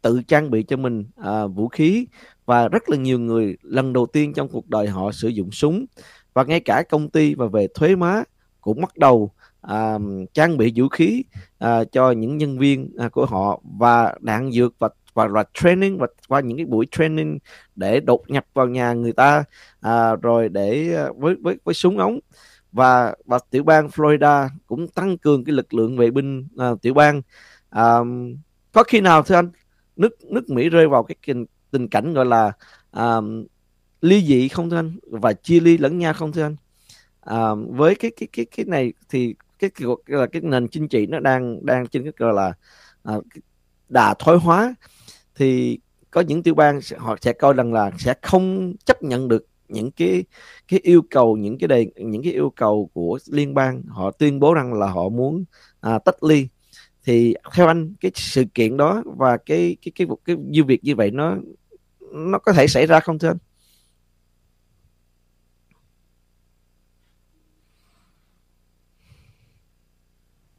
tự trang bị cho mình à, vũ khí. Và rất là nhiều người lần đầu tiên trong cuộc đời họ sử dụng súng và ngay cả công ty và về thuế má cũng bắt đầu à, trang bị vũ khí à, cho những nhân viên à, của họ và đạn dược và và là training và qua những cái buổi training để đột nhập vào nhà người ta à, rồi để à, với với với súng ống. Và và tiểu bang Florida cũng tăng cường cái lực lượng vệ binh à, tiểu bang. À, có khi nào thưa anh nước nước Mỹ rơi vào cái tình, tình cảnh gọi là à, ly dị không thưa anh và chia ly lẫn nhau không thưa anh. À, với cái cái cái cái này thì cái là cái nền chính trị nó đang đang trên cái gọi là à, đà thoái hóa thì có những tiểu bang họ sẽ coi rằng là sẽ không chấp nhận được những cái cái yêu cầu những cái đề những cái yêu cầu của liên bang. Họ tuyên bố rằng là họ muốn à, tách ly. Thì theo anh cái sự kiện đó và cái cái cái cái, cái vụ việc như vậy nó nó có thể xảy ra không thưa anh?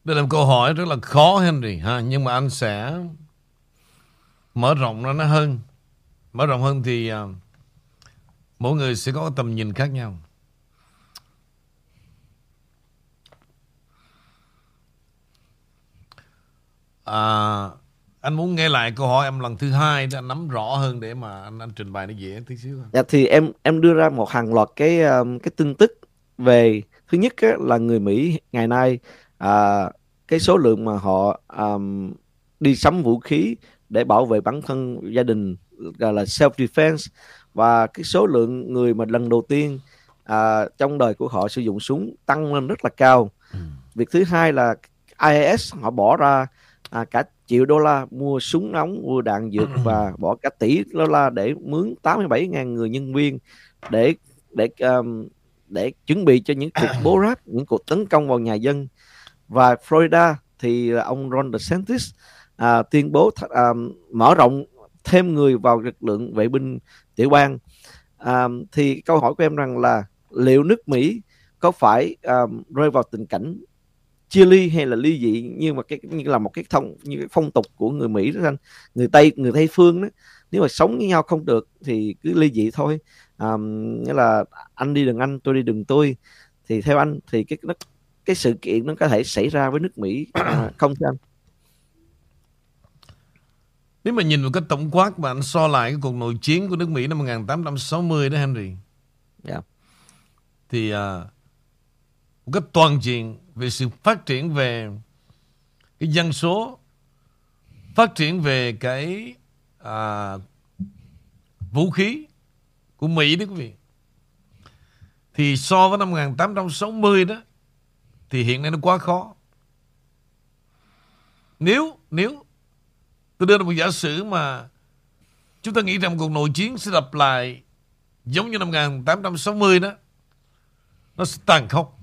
Đây là một câu hỏi rất là khó Henry ha nhưng mà anh sẽ mở rộng ra nó hơn. Mở rộng hơn thì uh, mỗi người sẽ có tầm nhìn khác nhau. À, anh muốn nghe lại câu hỏi em lần thứ hai để nắm rõ hơn để mà anh, anh trình bày nó dễ tí xíu. Dạ thì em em đưa ra một hàng loạt cái um, cái tin tức về thứ nhất á, là người Mỹ ngày nay à, cái số lượng mà họ um, đi sắm vũ khí để bảo vệ bản thân gia đình gọi là self defense và cái số lượng người mà lần đầu tiên à, trong đời của họ sử dụng súng tăng lên rất là cao. Ừ. Việc thứ hai là IAS họ bỏ ra à, cả triệu đô la mua súng nóng, mua đạn dược ừ. và bỏ cả tỷ đô la để mướn 87.000 người nhân viên để để um, để chuẩn bị cho những cuộc bố ráp, những cuộc tấn công vào nhà dân và Florida thì ông Ron DeSantis à, tuyên bố à, mở rộng thêm người vào lực lượng vệ binh tiểu bang. À, thì câu hỏi của em rằng là liệu nước Mỹ có phải à, rơi vào tình cảnh chia ly hay là ly dị như mà cái như là một cái thông như cái phong tục của người Mỹ đó anh? Người Tây người Tây phương đó. Nếu mà sống với nhau không được thì cứ ly dị thôi. À, nghĩa là anh đi đường anh tôi đi đường tôi. Thì theo anh thì cái nó cái sự kiện nó có thể xảy ra với nước Mỹ à, không thưa anh Nếu mà nhìn một cái tổng quát mà anh so lại cái cuộc nội chiến của nước Mỹ năm 1860 đó Henry. Yeah. Dạ. Thì uh, một cái toàn diện về sự phát triển về cái dân số, phát triển về cái uh, vũ khí của Mỹ đó quý vị. Thì so với năm 1860 đó thì hiện nay nó quá khó. Nếu nếu tôi đưa ra một giả sử mà chúng ta nghĩ rằng cuộc nội chiến sẽ lặp lại giống như năm 1860 đó, nó sẽ tàn khốc.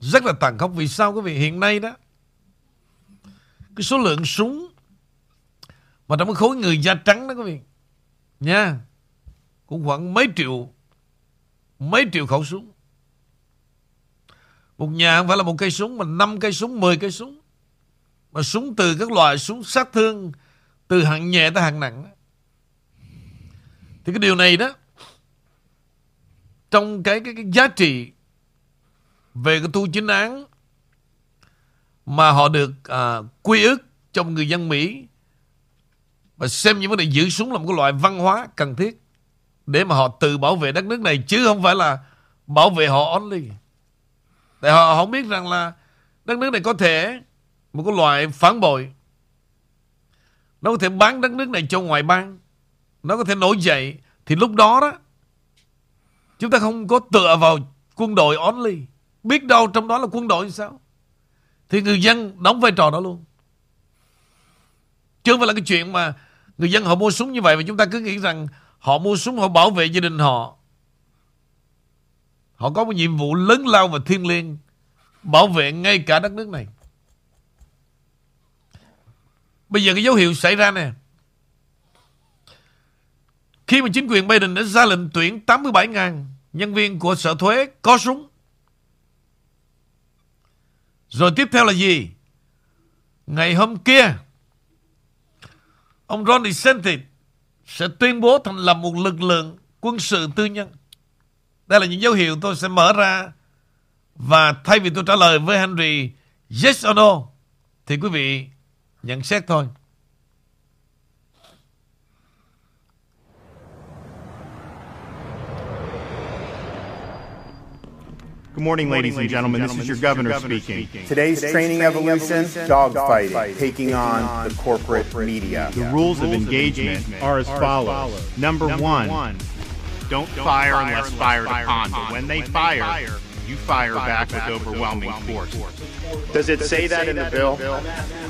Rất là tàn khốc. Vì sao quý vị? Hiện nay đó, cái số lượng súng mà trong cái khối người da trắng đó quý vị, nha, cũng khoảng mấy triệu, mấy triệu khẩu súng. Một nhà không phải là một cây súng mà năm cây súng, 10 cây súng. Mà súng từ các loại súng sát thương từ hạng nhẹ tới hạng nặng. Thì cái điều này đó trong cái cái, cái giá trị về cái tu chính án mà họ được à, quy ước trong người dân Mỹ và xem những vấn đề giữ súng là một cái loại văn hóa cần thiết để mà họ tự bảo vệ đất nước này chứ không phải là bảo vệ họ only. Tại họ không biết rằng là đất nước này có thể một cái loại phản bội. Nó có thể bán đất nước này cho ngoại bang. Nó có thể nổi dậy. Thì lúc đó đó, chúng ta không có tựa vào quân đội only. Biết đâu trong đó là quân đội sao? Thì người dân đóng vai trò đó luôn. Chứ không phải là cái chuyện mà người dân họ mua súng như vậy và chúng ta cứ nghĩ rằng họ mua súng họ bảo vệ gia đình họ. Họ có một nhiệm vụ lớn lao và thiêng liêng bảo vệ ngay cả đất nước này. Bây giờ cái dấu hiệu xảy ra nè. Khi mà chính quyền Biden đã ra lệnh tuyển 87.000 nhân viên của sở thuế có súng. Rồi tiếp theo là gì? Ngày hôm kia, ông Ron DeSantis sẽ tuyên bố thành lập một lực lượng quân sự tư nhân. Đây là những dấu hiệu tôi sẽ mở ra và thay vì tôi trả lời với Henry yes or no thì quý vị nhận xét thôi. Good morning, ladies and gentlemen. This is your governor speaking. Today's training evolution, dogfighting, taking on the corporate media. The rules of engagement are as follows. Number one, don't fire unless fired upon, but when they fire, you fire back with overwhelming force. Does it say that in the bill?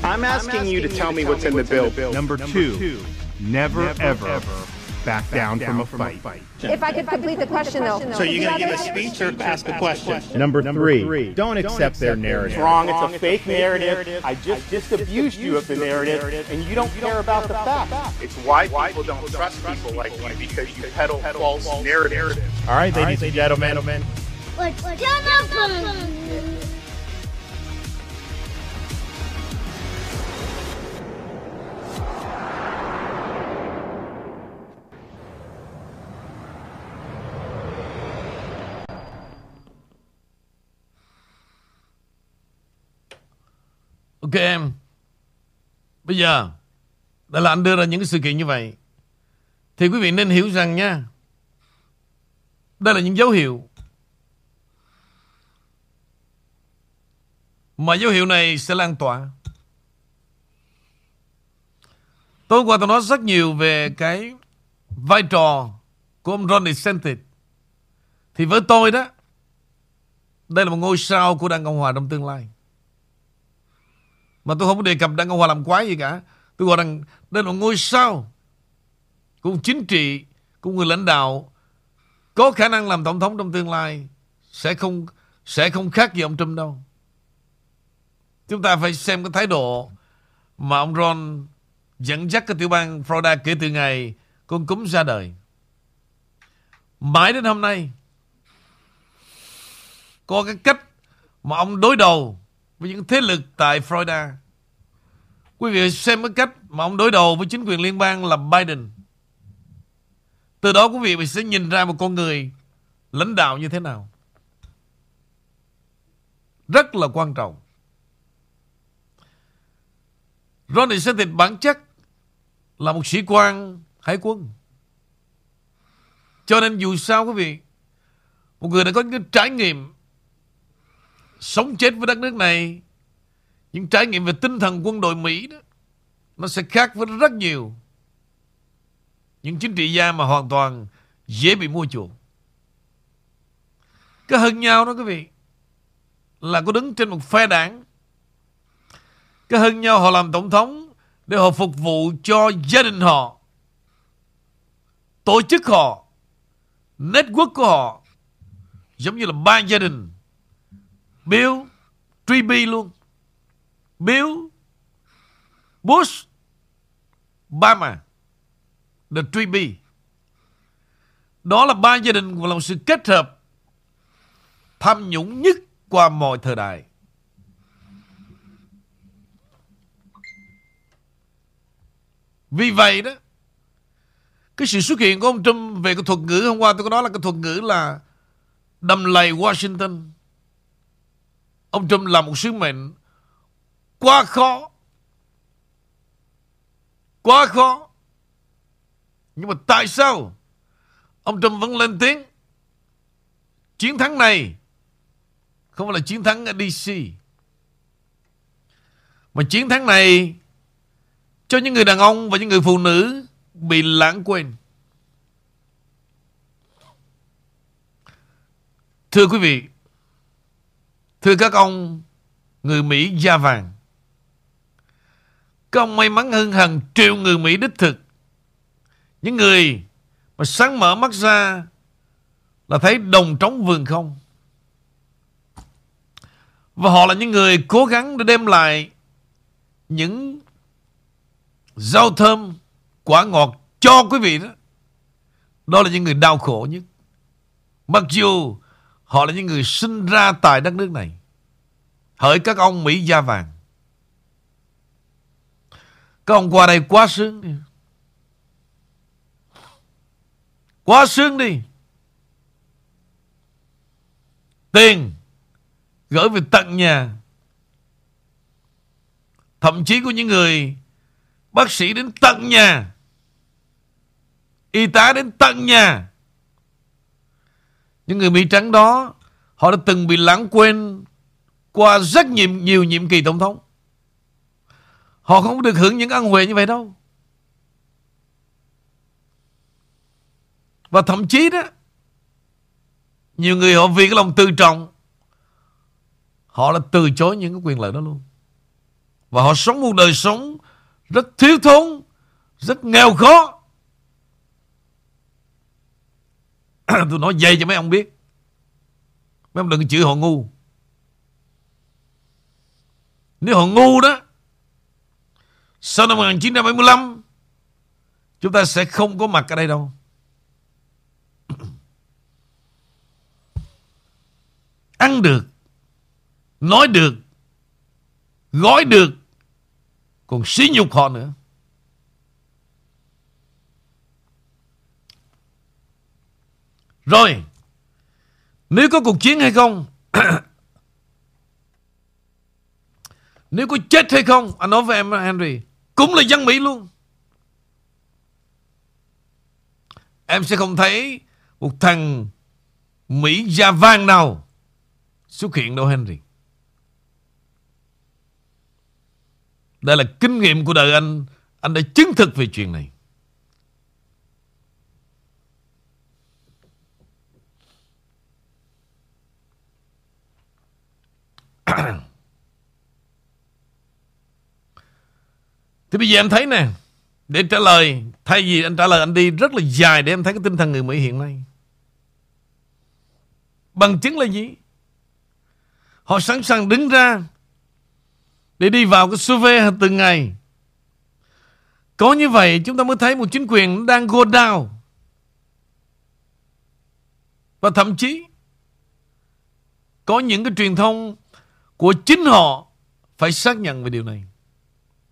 I'm asking you to tell me what's in the bill. Number two, never ever ever back down from a fight. If I could complete the question, though. So you're going to give a speech or ask a question? Number three, don't accept their narrative. It's wrong. It's a fake narrative. I just disabused you of the narrative, and you don't care about the facts. It's why people don't trust people like you because you peddle false narratives. All right, ladies and gentlemen. What's Ok em Bây giờ Đây là anh đưa ra những cái sự kiện như vậy Thì quý vị nên hiểu rằng nha Đây là những dấu hiệu Mà dấu hiệu này sẽ lan tỏa Tối qua tôi nói rất nhiều về cái vai trò của ông Ron DeSantis. Thì với tôi đó, đây là một ngôi sao của Đảng Cộng Hòa trong tương lai. Mà tôi không có đề cập Đảng Cộng Hòa làm quái gì cả. Tôi gọi rằng đây là ngôi sao cũng chính trị, cũng người lãnh đạo có khả năng làm tổng thống trong tương lai sẽ không sẽ không khác gì ông Trump đâu. Chúng ta phải xem cái thái độ mà ông Ron dẫn dắt cái tiểu bang Florida kể từ ngày con cúm ra đời. Mãi đến hôm nay có cái cách mà ông đối đầu với những thế lực tại Florida. Quý vị xem cái cách mà ông đối đầu với chính quyền liên bang là Biden. Từ đó quý vị sẽ nhìn ra một con người lãnh đạo như thế nào. Rất là quan trọng. Ron DeSantis bản chất là một sĩ quan hải quân. Cho nên dù sao quý vị, một người đã có những trải nghiệm sống chết với đất nước này, những trải nghiệm về tinh thần quân đội Mỹ đó, nó sẽ khác với rất nhiều những chính trị gia mà hoàn toàn dễ bị mua chuộc. Cái hơn nhau đó quý vị là có đứng trên một phe đảng. Cái hơn nhau họ làm tổng thống để họ phục vụ cho gia đình họ, tổ chức họ, network của họ giống như là ba gia đình Bill, Tree luôn. Bill, Bush, Obama, The bi. Đó là ba gia đình và là một sự kết hợp tham nhũng nhất qua mọi thời đại. Vì vậy đó, cái sự xuất hiện của ông Trump về cái thuật ngữ hôm qua tôi có nói là cái thuật ngữ là đầm lầy Washington. Ông Trump làm một sứ mệnh quá khó. Quá khó. Nhưng mà tại sao ông Trump vẫn lên tiếng chiến thắng này không phải là chiến thắng ở DC mà chiến thắng này cho những người đàn ông và những người phụ nữ bị lãng quên. Thưa quý vị, thưa các ông người Mỹ da vàng, các ông may mắn hơn hàng triệu người Mỹ đích thực. Những người mà sáng mở mắt ra là thấy đồng trống vườn không. Và họ là những người cố gắng để đem lại những rau thơm, quả ngọt cho quý vị đó. Đó là những người đau khổ nhất. Mặc dù họ là những người sinh ra tại đất nước này. Hỡi các ông Mỹ da vàng. Các ông qua đây quá sướng đi. Quá sướng đi. Tiền gửi về tận nhà. Thậm chí có những người bác sĩ đến tận nhà. Y tá đến tận nhà. Những người Mỹ trắng đó họ đã từng bị lãng quên qua rất nhiều, nhiều nhiệm kỳ tổng thống. Họ không được hưởng những ân huệ như vậy đâu. Và thậm chí đó nhiều người họ vì cái lòng tự trọng Họ là từ chối những cái quyền lợi đó luôn Và họ sống một đời sống Rất thiếu thốn Rất nghèo khó Tôi nói dây cho mấy ông biết. Mấy ông đừng chửi họ ngu. Nếu họ ngu đó, Sau năm 1975 Chúng ta sẽ không có mặt ở đây đâu. Ăn được, Nói được, Gói được, Còn xí nhục họ nữa. Rồi, Nếu có cuộc chiến hay không, Nếu có chết hay không, Anh nói với em, Henry, Cũng là dân Mỹ luôn. Em sẽ không thấy Một thằng Mỹ da vàng nào Xuất hiện đâu, Henry. Đây là kinh nghiệm của đời anh. Anh đã chứng thực về chuyện này. Thì bây giờ em thấy nè, Để trả lời, Thay vì anh trả lời anh đi rất là dài Để em thấy cái tinh thần người Mỹ hiện nay Bằng chứng là gì Họ sẵn sàng đứng ra để đi vào cái survey từng ngày. Có như vậy chúng ta mới thấy một chính quyền đang go down. Và thậm chí có những cái truyền thông của chính họ phải xác nhận về điều này.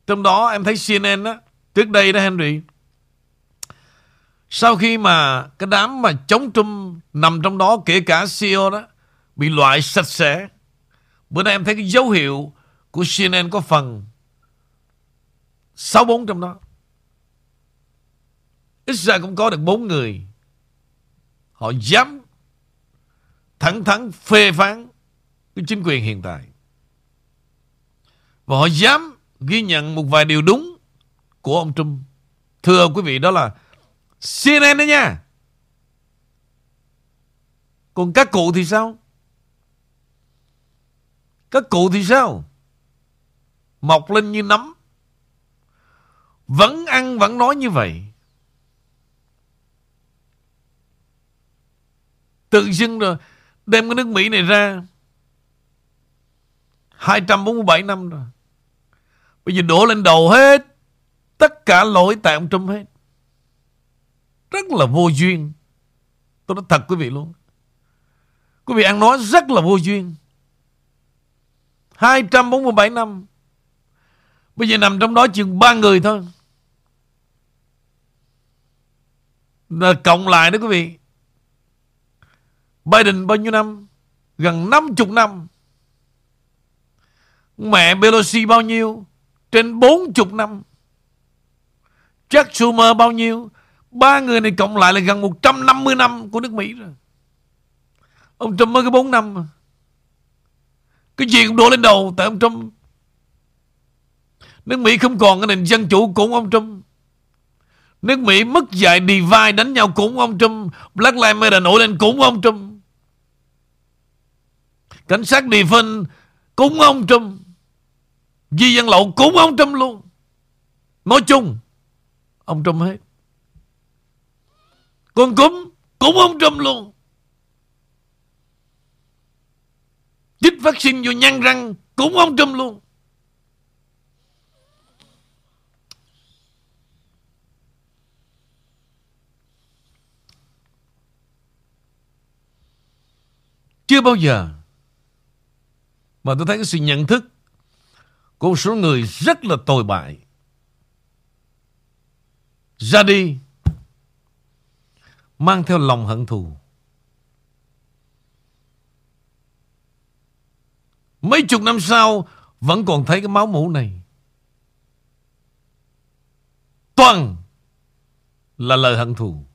Trong đó em thấy CNN đó, trước đây đó Henry, sau khi mà cái đám mà chống Trump nằm trong đó kể cả CEO đó bị loại sạch sẽ. Bữa nay em thấy cái dấu hiệu của CNN có phần 64 trong đó. ít ra cũng có được bốn người. Họ dám thẳng thắn phê phán cái chính quyền hiện tại. Và họ dám ghi nhận một vài điều đúng của ông Trump. Thưa quý vị, đó là CNN đó nha. Còn các cụ thì sao? Các cụ thì sao? Mọc lên như nấm. Vẫn ăn, vẫn nói như vậy. Tự dưng rồi đem cái nước Mỹ này ra 247 năm rồi. Bây giờ đổ lên đầu hết. Tất cả lỗi tại ông Trump hết. Rất là vô duyên. Tôi nói thật quý vị luôn. Quý vị ăn nói rất là vô duyên. 247 năm. Bây giờ nằm trong đó chừng ba người thôi. Là cộng lại đó quý vị. Biden bao nhiêu năm? Gần 50 năm. Mẹ Pelosi bao nhiêu? Trên 40 năm. Chuck Schumer bao nhiêu? Ba người này cộng lại là gần 150 năm của nước Mỹ rồi. Ông Trump mới có 4 năm mà. Cái gì cũng đổ lên đầu tại ông Trump. Nước Mỹ không còn cái nền dân chủ cũng ông Trump. Nước Mỹ mất dạy divide đánh nhau cũng ông Trump. Black Lives Matter nổi lên cũng ông Trump. Cảnh sát địa phân cũng ông Trump. Di dân lậu cũng ông Trump luôn. Nói chung, ông Trump hết. Con cúm cũng ông Trump luôn. Chích vaccine vô nhăn răng cũng ông Trump luôn. Chưa bao giờ mà tôi thấy cái sự nhận thức của một số người rất là tồi bại. Ra đi mang theo lòng hận thù. Mấy chục năm sau, vẫn còn thấy cái máu mũ này. Toàn là lời hận thù.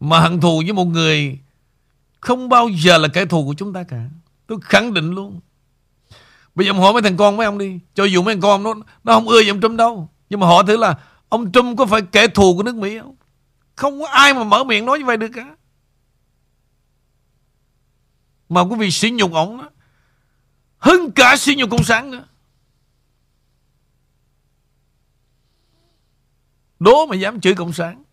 Mà hận thù với một người không bao giờ là kẻ thù của chúng ta cả. Tôi khẳng định luôn. Bây giờ hỏi mấy thằng con mấy ông đi. Cho dù mấy thằng con nó, nó không ưa gì ông Trump đâu. Nhưng mà họ thử là ông Trump có phải kẻ thù của nước Mỹ không? Không có ai mà mở miệng nói như vậy được cả. Mà quý vị sỉ nhục ổng đó. Hơn cả sỉ nhục Cộng sản nữa. Đố mà dám chửi Cộng sản.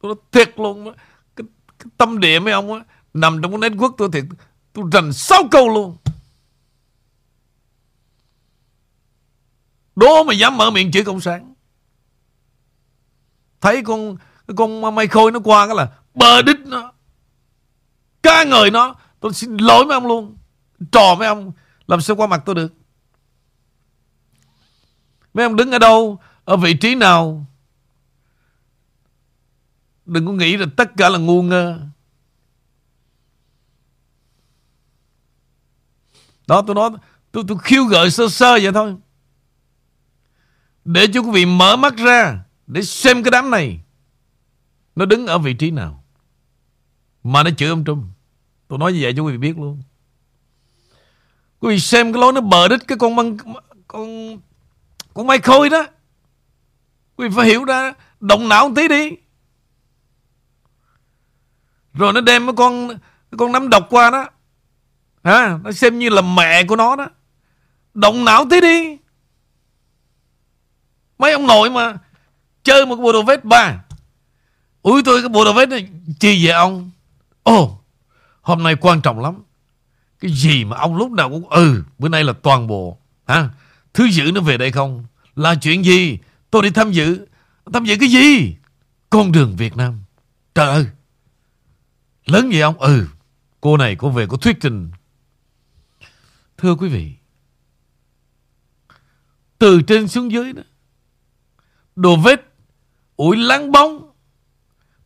Tôi nói thiệt luôn đó. Cái, cái tâm địa mấy ông á Nằm trong cái network tôi thiệt Tôi rành sáu câu luôn. Đố mà dám mở miệng chửi Cộng sản. Thấy con con mây khôi nó qua cái là bờ đít nó. Ca ngợi nó. Tôi xin lỗi mấy ông luôn. Trò mấy ông, làm sao qua mặt tôi được? Mấy ông đứng ở đâu, ở vị trí nào? Đừng có nghĩ là tất cả là ngu ngơ. Đó, tôi nói, tôi tôi khiêu gợi sơ sơ vậy thôi. Để cho quý vị mở mắt ra, để xem cái đám này, nó đứng ở vị trí nào. Mà nó chửi ông Trung tôi nói như vậy cho quý vị biết luôn. Quý vị xem cái lối nó bờ đít cái con băng, con con mai khôi đó. Quý vị phải hiểu ra, động não một tí đi. Rồi nó đem cái con cái con nắm độc qua đó ha nó xem như là mẹ của nó đó. Động não tí đi. Mấy ông nội mà chơi một bộ đồ vest ba. Ui tôi cái bộ đồ vest này chi vậy ông? Ồ oh, hôm nay quan trọng lắm. Cái gì mà ông lúc nào cũng ừ bữa nay là toàn bộ ha thứ giữ nó về đây không? Là chuyện gì? Tôi đi tham dự. Tham dự cái gì? Con đường Việt Nam. Trời ơi. Lớn vậy ông? Ừ. Cô này cô về cô thuyết trình thưa quý vị, từ trên xuống dưới đó, đồ vết ủi láng bóng,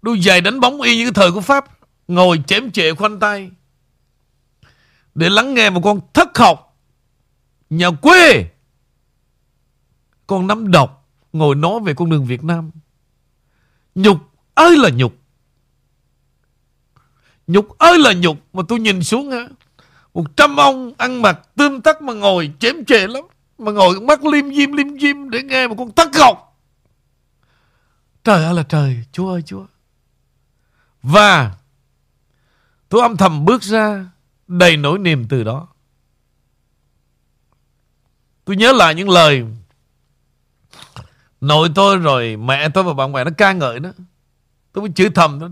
đôi giày đánh bóng y như cái thời của Pháp, ngồi chém chệ khoanh tay, để lắng nghe một con thất học, nhà quê con nắm độc, ngồi nói về con đường Việt Nam. Nhục ơi là nhục. Nhục ơi là nhục mà tôi nhìn xuống á. Một trăm ông ăn mặc tươm tắt mà ngồi chém chệ lắm. Mà ngồi mắt lim dim lim dim để nghe một con tắc gọc. Trời ơi là trời, Chúa ơi Chúa. Và tôi âm thầm bước ra đầy nỗi niềm từ đó. Tôi nhớ lại những lời nội tôi rồi mẹ tôi và bạn bè nó ca ngợi đó. Tôi mới chữ thầm đó.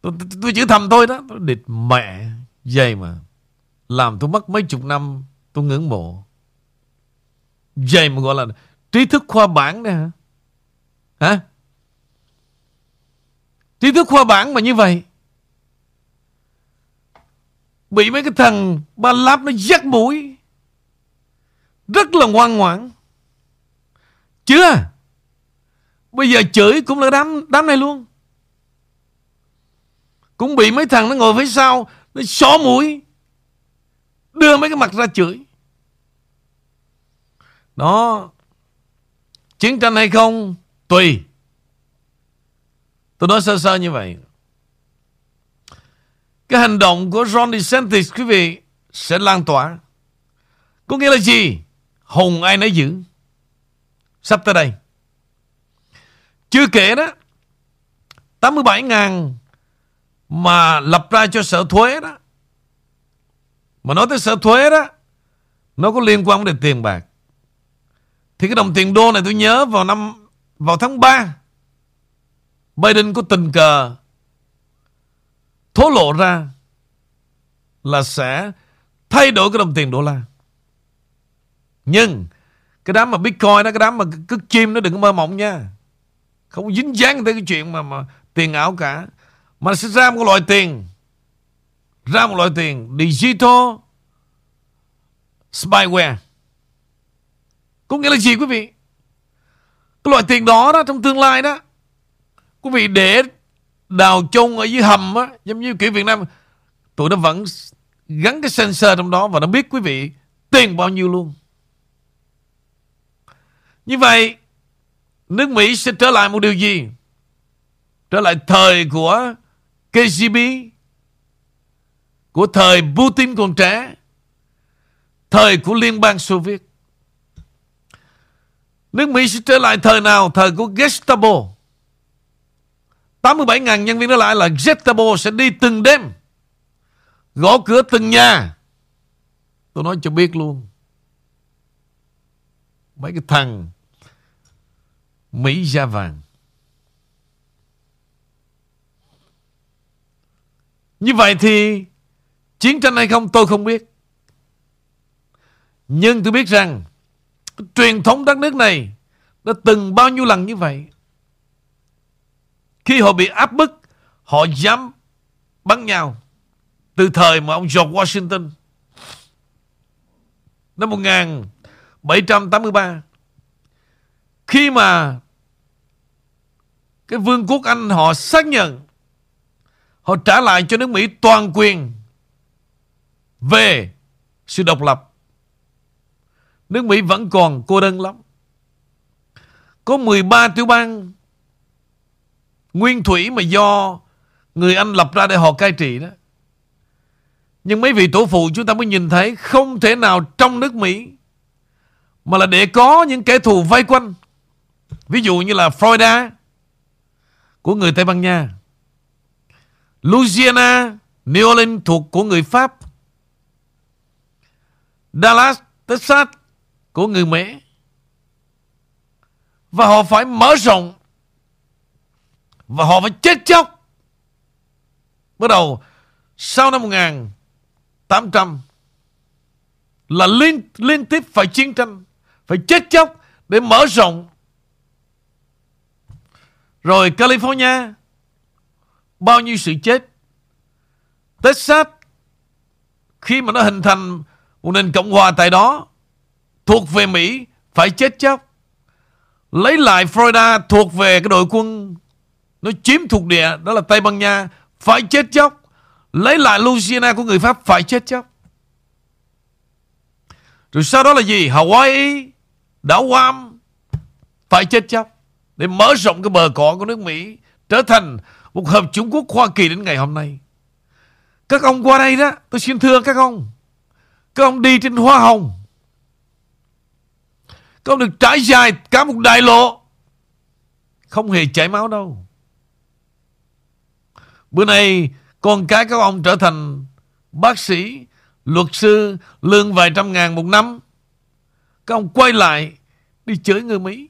Tôi, tôi, tôi chữ thầm thôi đó. Tôi địt mẹ dày mà. Làm tôi mất mấy chục năm, tôi ngưỡng mộ. Vậy mà gọi là trí thức khoa bản đấy hả? Hả? Trí thức khoa bản mà như vậy. Bị mấy cái thằng ba láp nó dắt mũi. Rất là ngoan ngoãn. Chưa? Bây giờ chửi cũng là đám đám này luôn. Cũng bị mấy thằng nó ngồi phía sau, Nó xó mũi Đưa mấy cái mặt ra chửi. Đó, Chiến tranh hay không? Tùy. Tôi nói sơ sơ như vậy. Cái hành động của Ron DeSantis, Quý vị, Sẽ lan tỏa. Có nghĩa là gì? Hùng ai nấy giữ. Sắp tới đây. Chưa kể đó 87 ngàn mà lập ra cho sở thuế đó. Mà nói tới sợ thuế đó, nó có liên quan đến tiền bạc. Thì cái đồng tiền đô này tôi nhớ vào năm vào tháng 3 Biden có tình cờ thố lộ ra là sẽ thay đổi cái đồng tiền đô la. Nhưng cái đám mà Bitcoin đó, cái đám mà cứ chim nó đừng có mơ mộng nha. Không dính dáng tới cái chuyện mà, mà tiền ảo cả. Mà sẽ ra một loại tiền ra một loại tiền Digital Spyware. Có nghĩa là gì, quý vị? Cái loại tiền đó đó, Trong tương lai đó, Quý vị để đào chôn ở dưới hầm á, Giống như kiểu Việt Nam, Tụi nó vẫn gắn cái sensor trong đó Và nó biết quý vị tiền bao nhiêu luôn. Như vậy, Nước Mỹ sẽ trở lại một điều gì? Trở lại thời của KGB của thời Putin còn trẻ, thời của Liên bang Xô Viết. Nước Mỹ sẽ trở lại thời nào? Thời của Gestapo. 87.000 nhân viên đó lại là Gestapo sẽ đi từng đêm. Gõ cửa từng nhà. Tôi nói cho biết luôn. Mấy cái thằng Mỹ da vàng. Như vậy thì chiến tranh hay không tôi không biết. Nhưng tôi biết rằng truyền thống đất nước này đã từng bao nhiêu lần như vậy. Khi họ bị áp bức, họ dám bắn nhau. Từ thời mà ông George Washington năm 1783 khi mà cái vương quốc Anh họ xác nhận Họ trả lại cho nước Mỹ toàn quyền về sự độc lập. Nước Mỹ vẫn còn cô đơn lắm. Có 13 tiểu bang nguyên thủy mà do người Anh lập ra để họ cai trị đó. Nhưng mấy vị tổ phụ chúng ta mới nhìn thấy không thể nào trong nước Mỹ mà là để có những kẻ thù vây quanh. Ví dụ như là Florida của người Tây Ban Nha. Louisiana, New Orleans thuộc của người Pháp. Dallas, Texas của người Mỹ. Và họ phải mở rộng. Và họ phải chết chóc. Bắt đầu sau năm 1800 là liên liên tiếp phải chiến tranh, phải chết chóc để mở rộng. Rồi California bao nhiêu sự chết. Texas khi mà nó hình thành một nền cộng hòa tại đó thuộc về Mỹ phải chết chóc. Lấy lại Florida thuộc về cái đội quân nó chiếm thuộc địa đó là Tây Ban Nha phải chết chóc. Lấy lại Louisiana của người Pháp phải chết chóc. Rồi sau đó là gì? Hawaii, đảo Guam phải chết chóc để mở rộng cái bờ cỏ của nước Mỹ trở thành một hợp chủng quốc Hoa Kỳ đến ngày hôm nay. Các ông qua đây đó, tôi xin thưa các ông. Các ông đi trên hoa hồng. Các ông được trải dài cả một đại lộ. Không hề chảy máu đâu. Bữa nay con cái các ông trở thành bác sĩ, luật sư, lương vài trăm ngàn một năm. Các ông quay lại đi chửi người Mỹ.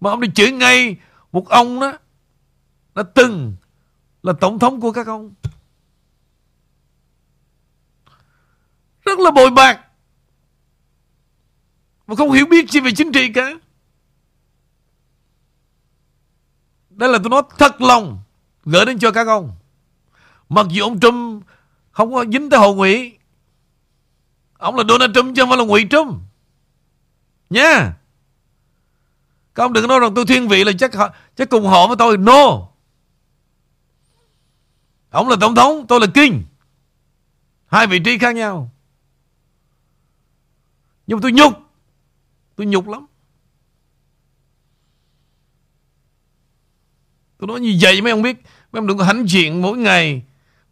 Mà ông đi chửi ngay một ông đó đã từng là tổng thống của các ông. Rất là bội bạc. Mà không hiểu biết gì về chính trị cả. Đây là tôi nói thật lòng Gửi đến cho các ông. Mặc dù ông Trump Không có dính tới hồ ngụy Ông là Donald Trump chứ không phải là ngụy Trump. Nha. Các ông đừng nói rằng tôi thiên vị là chắc chắc cùng họ với tôi. No. Ông là tổng thống, Tôi là king. Hai vị trí khác nhau. Nhưng mà tôi nhục. Tôi nhục lắm. Tôi nói như vậy mấy ông biết, Mấy ông đừng có hãnh diện mỗi ngày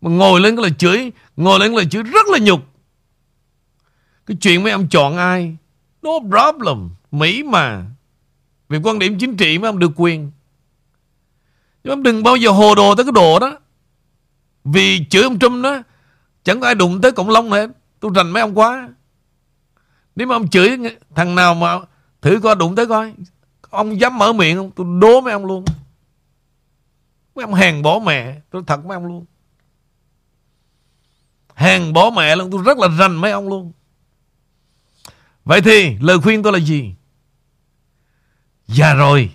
Mà ngồi lên cái lời chửi, Ngồi lên cái lời chửi rất là nhục. Cái chuyện mấy ông chọn ai? No problem. Mỹ mà. Về quan điểm chính trị mấy ông được quyền. Nhưng ông đừng bao giờ hồ đồ tới cái đồ đó. Vì chửi ông Trump đó, Chẳng có ai đụng tới cộng long hết. Tôi rành mấy ông quá. Nếu mà ông chửi thằng nào mà Thử coi, đụng tới coi, Ông dám mở miệng không? Tôi đố mấy ông luôn. Mấy ông hèn bỏ mẹ, Tôi thật mấy ông luôn. Hèn bỏ mẹ luôn, Tôi rất là rành mấy ông luôn. Vậy thì lời khuyên tôi là gì? Già rồi.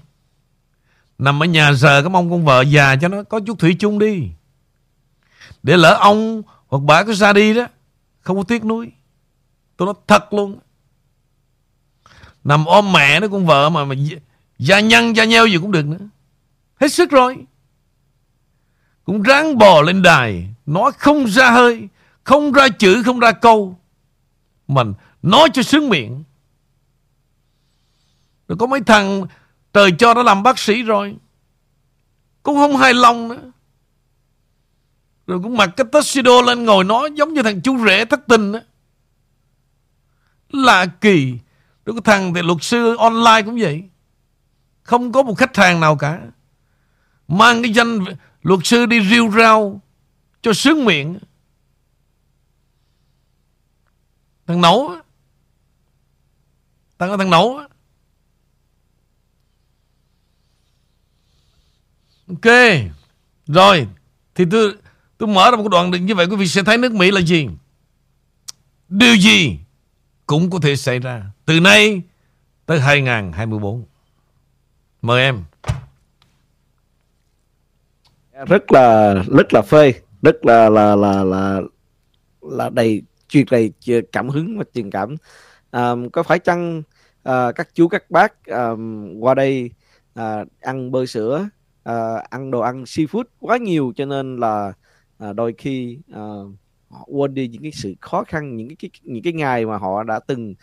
Nằm ở nhà giờ có mong con vợ già cho nó có chút thủy chung đi. Để lỡ ông hoặc bà cứ ra đi đó, Không có tiếc nuối. Tôi nói thật luôn. Nằm ôm mẹ nó con vợ mà, mà Gia nhân gia nheo gì cũng được nữa. Hết sức rồi. Cũng ráng bò lên đài Nói không ra hơi Không ra chữ không ra câu Mình nói cho sướng miệng. Rồi có mấy thằng Trời cho nó làm bác sĩ rồi Cũng không hài lòng nữa. Rồi cũng mặc cái tuxedo lên ngồi nói Giống như thằng chú rể thất tình đó. Lạ kỳ rồi cái thằng thì luật sư online cũng vậy Không có một khách hàng nào cả Mang cái danh Luật sư đi riêu rao cho sướng miệng. Thằng nấu á. Thằng, thằng nấu á. Ok. Rồi. Thì tôi tôi mở ra một đoạn định như vậy quý vị sẽ thấy nước Mỹ là gì? Điều gì cũng có thể xảy ra. Từ nay tới 2024. Mời em. Rất là rất là phê. Rất là là là là là đầy truyền đầy cảm hứng và truyền cảm. À, có phải chăng à, các chú các bác à, qua đây à, ăn bơ sữa à, ăn đồ ăn seafood quá nhiều cho nên là à, đôi khi à, họ quên đi những cái sự khó khăn những cái những cái ngày mà họ đã từng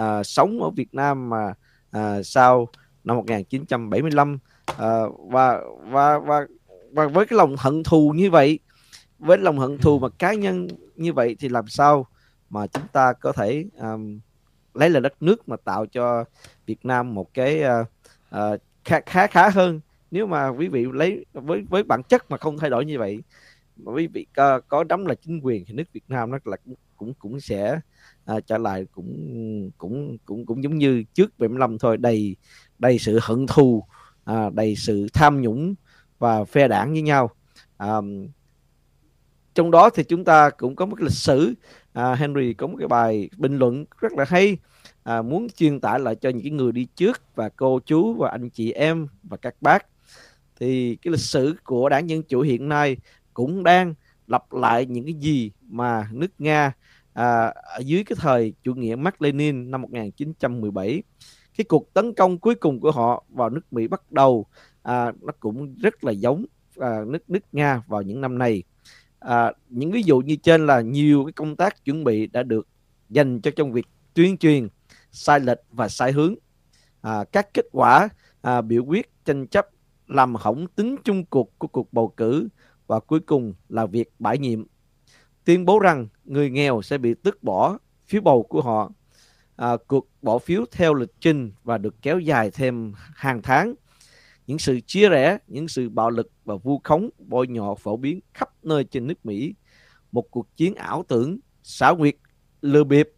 uh, sống ở Việt Nam mà uh, sau năm 1975 uh, à, và và và và với cái lòng hận thù như vậy với lòng hận thù mà cá nhân như vậy thì làm sao mà chúng ta có thể um, lấy lại đất nước mà tạo cho Việt Nam một cái uh, uh, khá khá khá hơn? Nếu mà quý vị lấy với với bản chất mà không thay đổi như vậy mà quý vị có, có đóng là chính quyền thì nước Việt Nam nó là cũng cũng cũng sẽ à, trở lại cũng cũng cũng cũng giống như trước 75 thôi đầy đầy sự hận thù à, đầy sự tham nhũng và phe đảng với nhau. À, trong đó thì chúng ta cũng có một lịch sử. À, Henry có một cái bài bình luận rất là hay à, muốn truyền tải lại cho những cái người đi trước và cô chú và anh chị em và các bác. Thì cái lịch sử của đảng Dân Chủ hiện nay cũng đang lặp lại những cái gì mà nước Nga à, ở dưới cái thời chủ nghĩa Mark Lenin năm 1917 cái cuộc tấn công cuối cùng của họ vào nước Mỹ bắt đầu à, nó cũng rất là giống à, nước nước Nga vào những năm này à, những ví dụ như trên là nhiều cái công tác chuẩn bị đã được dành cho trong việc tuyên truyền sai lệch và sai hướng. À, các kết quả à, biểu quyết tranh chấp làm hỏng tính chung cuộc của cuộc bầu cử và cuối cùng là việc bãi nhiệm. Tuyên bố rằng người nghèo sẽ bị tước bỏ phiếu bầu của họ. À, cuộc bỏ phiếu theo lịch trình và được kéo dài thêm hàng tháng. Những sự chia rẽ, những sự bạo lực và vu khống, bôi nhọ phổ biến khắp nơi trên nước Mỹ. Một cuộc chiến ảo tưởng, xảo quyệt, lừa bịp,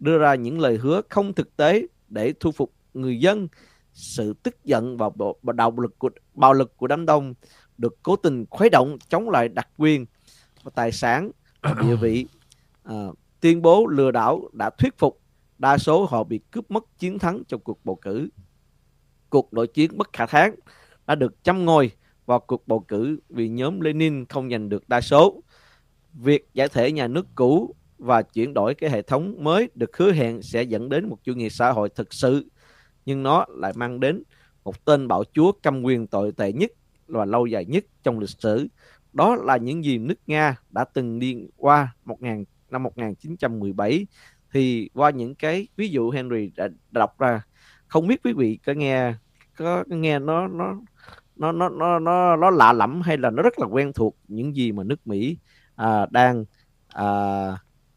đưa ra những lời hứa không thực tế để thu phục người dân sự tức giận và bạo lực của bạo lực của đám đông được cố tình khuấy động chống lại đặc quyền và tài sản và địa vị. À, tuyên bố lừa đảo đã thuyết phục đa số họ bị cướp mất chiến thắng trong cuộc bầu cử. Cuộc nội chiến bất khả kháng đã được châm ngòi vào cuộc bầu cử vì nhóm Lenin không giành được đa số. Việc giải thể nhà nước cũ và chuyển đổi cái hệ thống mới được hứa hẹn sẽ dẫn đến một chủ nghĩa xã hội thực sự nhưng nó lại mang đến một tên bạo chúa cầm quyền tồi tệ nhất và lâu dài nhất trong lịch sử. Đó là những gì nước Nga đã từng đi qua 1000, năm 1917 thì qua những cái ví dụ Henry đã đọc ra không biết quý vị có nghe có nghe nó nó nó nó nó nó nó lạ lẫm hay là nó rất là quen thuộc những gì mà nước Mỹ à, đang à,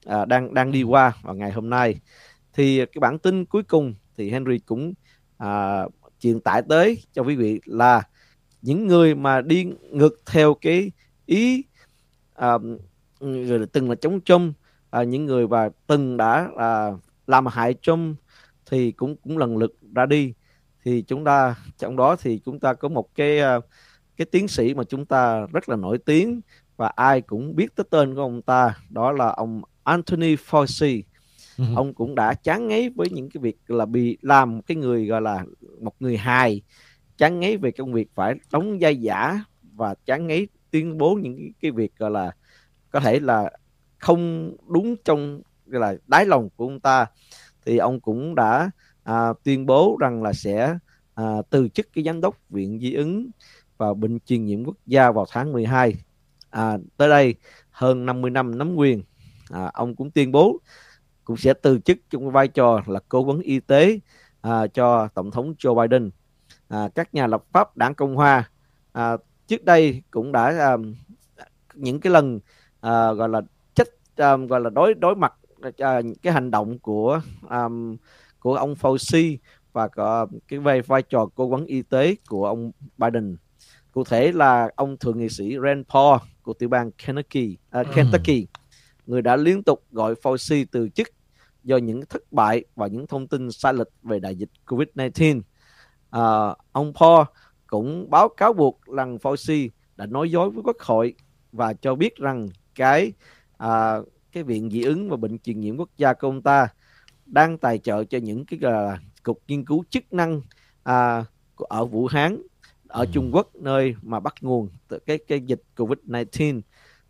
à, đang đang đi qua vào ngày hôm nay thì cái bản tin cuối cùng thì Henry cũng à, truyền tải tới cho quý vị là những người mà đi ngược theo cái ý à, người từng là chống chung à, những người và từng đã à, làm hại chung thì cũng cũng lần lượt ra đi. Thì chúng ta trong đó thì chúng ta có một cái à, cái tiến sĩ mà chúng ta rất là nổi tiếng và ai cũng biết tới tên của ông ta đó là ông Anthony Fauci. Ừ. ông cũng đã chán ngấy với những cái việc là bị làm cái người gọi là một người hài chán ngấy về công việc phải đóng vai giả và chán ngấy tuyên bố những cái, việc gọi là có thể là không đúng trong gọi là đáy lòng của ông ta thì ông cũng đã à, tuyên bố rằng là sẽ à, từ chức cái giám đốc viện di ứng và bệnh truyền nhiễm quốc gia vào tháng 12 à, tới đây hơn 50 năm nắm quyền à, ông cũng tuyên bố cũng sẽ từ chức trong vai trò là cố vấn y tế à, cho tổng thống Joe Biden. À, các nhà lập pháp đảng Cộng hòa à, trước đây cũng đã à, những cái lần à, gọi là trách à, gọi là đối đối mặt à, cái hành động của à, của ông Fauci và có cái vai vai trò cố vấn y tế của ông Biden. Cụ thể là ông thượng nghị sĩ Rand Paul của tiểu bang Kentucky, uh, Kentucky người đã liên tục gọi Fauci từ chức do những thất bại và những thông tin sai lệch về đại dịch COVID-19. À, ông Paul cũng báo cáo buộc rằng Fauci đã nói dối với Quốc hội và cho biết rằng cái à, cái viện dị ứng và bệnh truyền nhiễm quốc gia của ông ta đang tài trợ cho những cái là cục nghiên cứu chức năng à, ở Vũ Hán ở Trung Quốc nơi mà bắt nguồn từ cái cái dịch Covid-19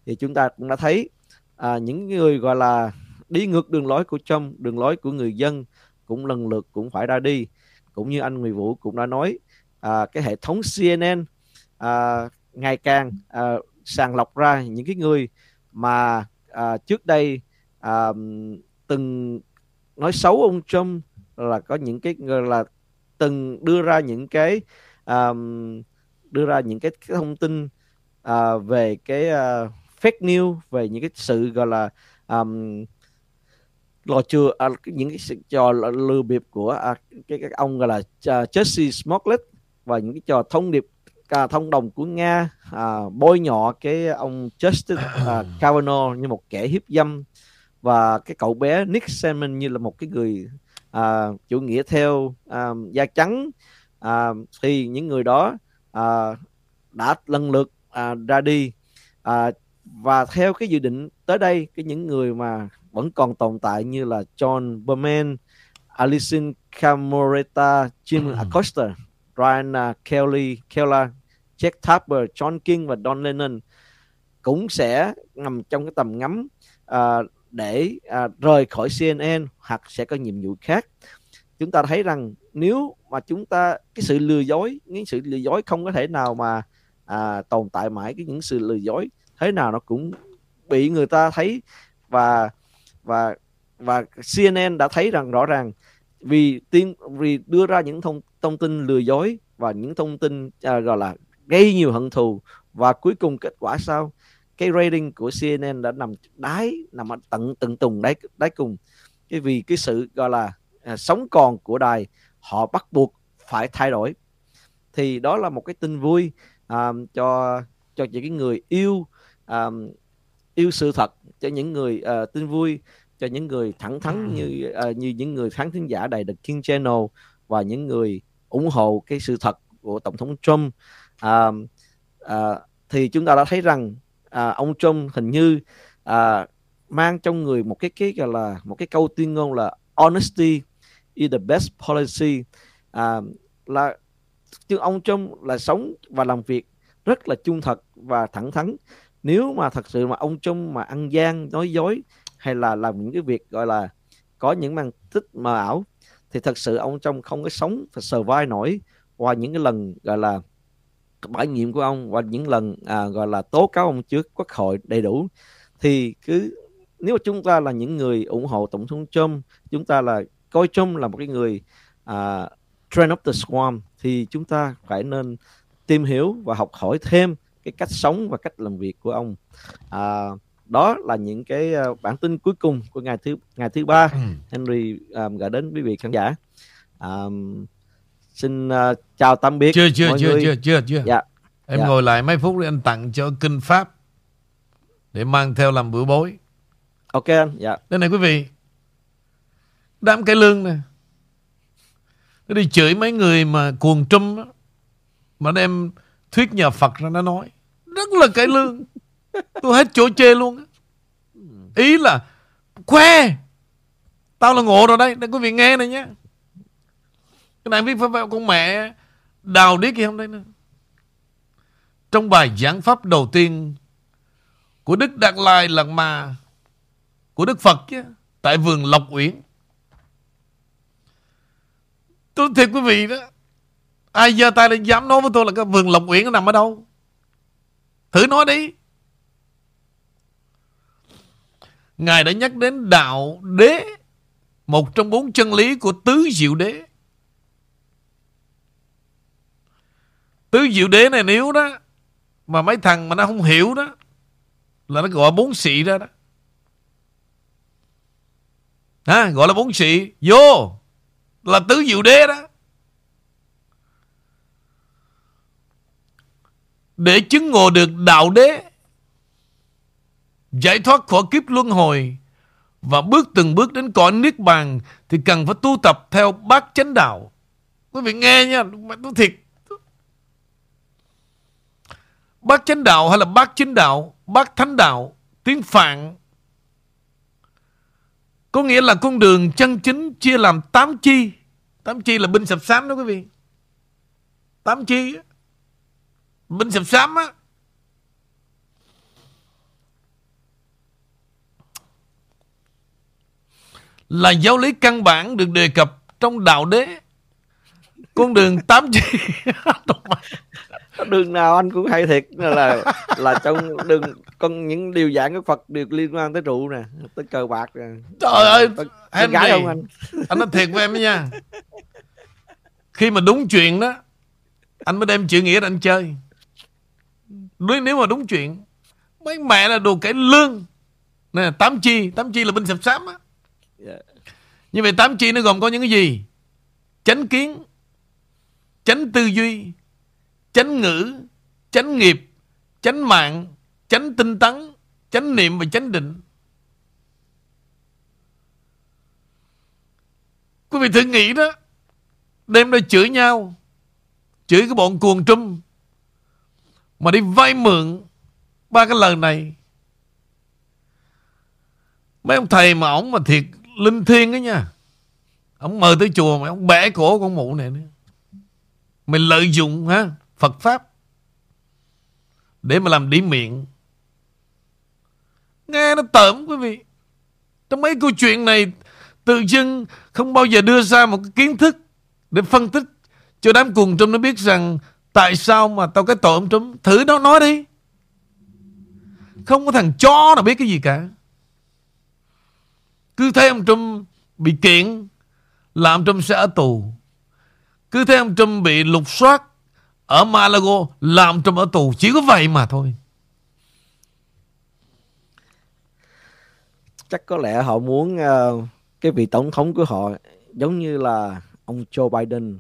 thì chúng ta cũng đã thấy à, những người gọi là đi ngược đường lối của Trump, đường lối của người dân cũng lần lượt cũng phải ra đi. Cũng như anh Nguyễn Vũ cũng đã nói, à, cái hệ thống CNN à, ngày càng à, sàng lọc ra những cái người mà à, trước đây à, từng nói xấu ông Trump là có những cái là từng đưa ra những cái um, đưa ra những cái, cái thông tin uh, về cái uh, fake news về những cái sự gọi là um, lò chừa à, những cái trò lừa bịp của à, cái các ông gọi là uh, Jesse Smollett và những cái trò thông điệp à, thông đồng của Nga à, bôi nhọ cái ông Justin à, Kavanaugh như một kẻ hiếp dâm. Và cái cậu bé Nick Salmon như là một cái người à, chủ nghĩa theo à, da trắng. À, thì những người đó à, đã lần lượt à, ra đi. À, và theo cái dự định tới đây cái những người mà vẫn còn tồn tại như là John Berman, Alison Camoreta, Jim Acosta, Ryan uh, Kelly, Kella, Jack Tapper, John King và Don Lennon cũng sẽ nằm trong cái tầm ngắm uh, để uh, rời khỏi CNN hoặc sẽ có nhiệm vụ khác. Chúng ta thấy rằng nếu mà chúng ta cái sự lừa dối, những sự lừa dối không có thể nào mà à, tồn tại mãi cái những sự lừa dối thế nào nó cũng bị người ta thấy và và và CNN đã thấy rằng rõ ràng vì tiên vì đưa ra những thông thông tin lừa dối và những thông tin à, gọi là gây nhiều hận thù. Và cuối cùng kết quả sao? Cái rating của CNN đã nằm đáy nằm ở tận tận tùng đáy đáy cùng. Cái vì cái sự gọi là à, sống còn của đài họ bắt buộc phải thay đổi. Thì đó là một cái tin vui à, cho cho những cái người yêu à, yêu sự thật cho những người à, tin vui cho những người thẳng thắn như à, như những người khán thính giả đài The King Channel và những người ủng hộ cái sự thật của tổng thống Trump. À, à, thì chúng ta đã thấy rằng à, ông Trump hình như à, mang trong người một cái cái gọi là một cái câu tuyên ngôn là honesty is the best policy à, là chứ ông Trump là sống và làm việc rất là trung thật và thẳng thắn nếu mà thật sự mà ông Trump mà ăn gian nói dối hay là làm những cái việc gọi là có những mang tích mờ ảo thì thật sự ông Trump không có sống và survive nổi qua những cái lần gọi là bãi nhiệm của ông và những lần à, gọi là tố cáo ông trước quốc hội đầy đủ. Thì cứ nếu mà chúng ta là những người ủng hộ tổng thống Trump chúng ta là coi Trump là một cái người à, trend of the swarm thì chúng ta phải nên tìm hiểu và học hỏi thêm cái cách sống và cách làm việc của ông. À, đó là những cái uh, bản tin cuối cùng của ngày thứ ngày thứ ba. Ừ. Henry um, gửi đến quý vị khán giả. Um, xin uh, chào tạm biệt chưa chưa chưa người. chưa chưa chưa. Dạ. em dạ. ngồi lại mấy phút để anh tặng cho kinh pháp để mang theo làm bữa bối. Ok anh dạ. Đây này quý vị. Đám cái lương nè. Nó đi chửi mấy người mà cuồng đó, mà đem thuyết nhà Phật ra nó nói. Rất là cái lương. Tôi hết chỗ chê luôn ý là khoe. Tao là ngộ rồi đây đây quý vị nghe này nhé. Cái này viết phải con mẹ đào điếc gì không đây nữa. Trong bài giảng pháp đầu tiên của Đức Đạt Lai lần mà của Đức Phật chứ, tại vườn Lộc Uyển. Tôi thiệt quý vị đó, ai giơ tay lên dám nói với tôi là cái vườn Lộc Uyển nó nằm ở đâu? Thử nói đi. Ngài đã nhắc đến đạo đế, một trong bốn chân lý của tứ diệu đế. Tứ diệu đế này nếu đó mà mấy thằng mà nó không hiểu đó là nó gọi bốn xị ra đó. À, gọi là bốn xị vô là tứ diệu đế đó. Để chứng ngộ được đạo đế giải thoát khỏi kiếp luân hồi và bước từng bước đến cõi niết bàn thì cần phải tu tập theo bát chánh đạo. Quý vị nghe nha, tôi thiệt bát chánh đạo hay là bát chính đạo, bát thánh đạo, tiếng Phạn có nghĩa là con đường chân chính chia làm tám chi. Tám chi là binh sập sám đó quý vị. Tám chi á. Binh sập sám á. Là giáo lý căn bản được đề cập trong đạo đế. Con đường tám chi. đường nào anh cũng hay thiệt là là trong đường con những điều giảng của Phật đều liên quan tới rượu nè tới cờ bạc nè trời ơi em gái không anh anh nói thiệt với em nha khi mà đúng chuyện đó anh mới đem chữ nghĩa ra anh chơi nếu mà đúng chuyện mấy mẹ là đồ cải lương nè tám chi tám chi là binh sập sám á yeah. như vậy tám chi nó gồm có những cái gì chánh kiến chánh tư duy chánh ngữ, chánh nghiệp, chánh mạng, chánh tinh tấn, chánh niệm và chánh định. Quý vị thử nghĩ đó, đêm đây chửi nhau, chửi cái bọn cuồng trung, mà đi vay mượn ba cái lời này. Mấy ông thầy mà ổng mà thiệt linh thiêng đó nha. ổng mời tới chùa mà ổng bẻ cổ con mụ này nữa. Mình lợi dụng, ha, Phật Pháp để mà làm điểm miệng. Nghe nó tởm quý vị. Trong mấy câu chuyện này, tự dưng không bao giờ đưa ra một cái kiến thức để phân tích cho đám cùng trong nó biết rằng tại sao mà tao cái tội ông Trump. Thử nó nói đi. Không có thằng chó nào biết cái gì cả. Cứ thấy ông Trump bị kiện là ông Trump sẽ ở tù. Cứ thấy ông Trump bị lục soát ở Malago là ông Trump ở tù. Chỉ có vậy mà thôi. Chắc có lẽ họ muốn uh, cái vị tổng thống của họ giống như là ông Joe Biden,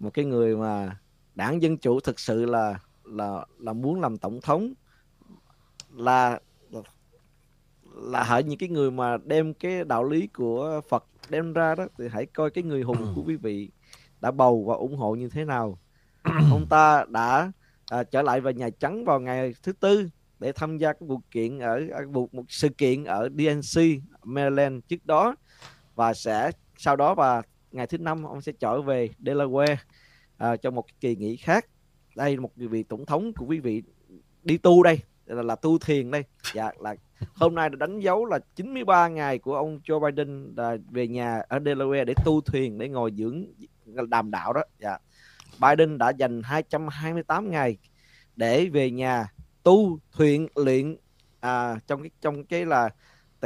một cái người mà đảng Dân Chủ thực sự là là là muốn làm tổng thống là là hỡi những cái người mà đem cái đạo lý của Phật đem ra đó thì hãy coi cái người hùng của quý vị đã bầu và ủng hộ như thế nào. Ông ta đã à, trở lại vào nhà trắng vào ngày thứ tư để tham gia cái vụ kiện ở một, một sự kiện ở DNC Maryland trước đó và sẽ sau đó và ngày thứ năm ông sẽ trở về Delaware à, trong một kỳ nghỉ khác. Đây một vị tổng thống của quý vị đi tu đây là, là tu thiền đây. Dạ là hôm nay đã đánh dấu là 93 ngày của ông Joe Biden là về nhà ở Delaware để tu thuyền để ngồi dưỡng đàm đạo đó. Dạ. Biden đã dành 228 ngày để về nhà tu thuyền luyện à, trong cái trong cái là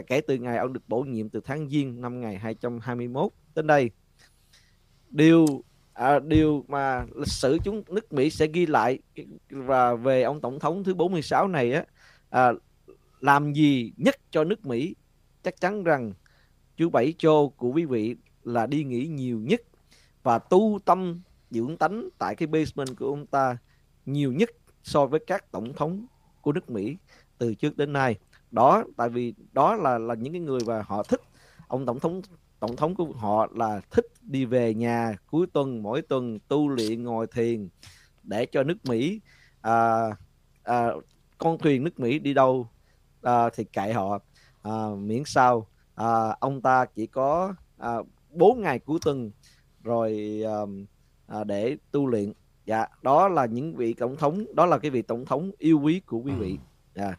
kể từ ngày ông được bổ nhiệm từ tháng giêng năm ngày 221 đến đây điều à, điều mà lịch sử chúng nước Mỹ sẽ ghi lại và về ông tổng thống thứ 46 này á à, làm gì nhất cho nước Mỹ? Chắc chắn rằng chú Bảy Châu của quý vị là đi nghỉ nhiều nhất và tu tâm dưỡng tánh tại cái basement của ông ta nhiều nhất so với các tổng thống của nước Mỹ từ trước đến nay. Đó tại vì đó là là những cái người mà họ thích. Ông tổng thống tổng thống của họ là thích đi về nhà cuối tuần mỗi tuần tu luyện ngồi thiền để cho nước Mỹ à, à, con thuyền nước Mỹ đi đâu à, thì kệ họ. À, miễn sao à, ông ta chỉ có à, 4 ngày cuối tuần rồi à, à, để tu luyện. Dạ đó là những vị tổng thống đó là cái vị tổng thống yêu quý của quý vị. Dạ.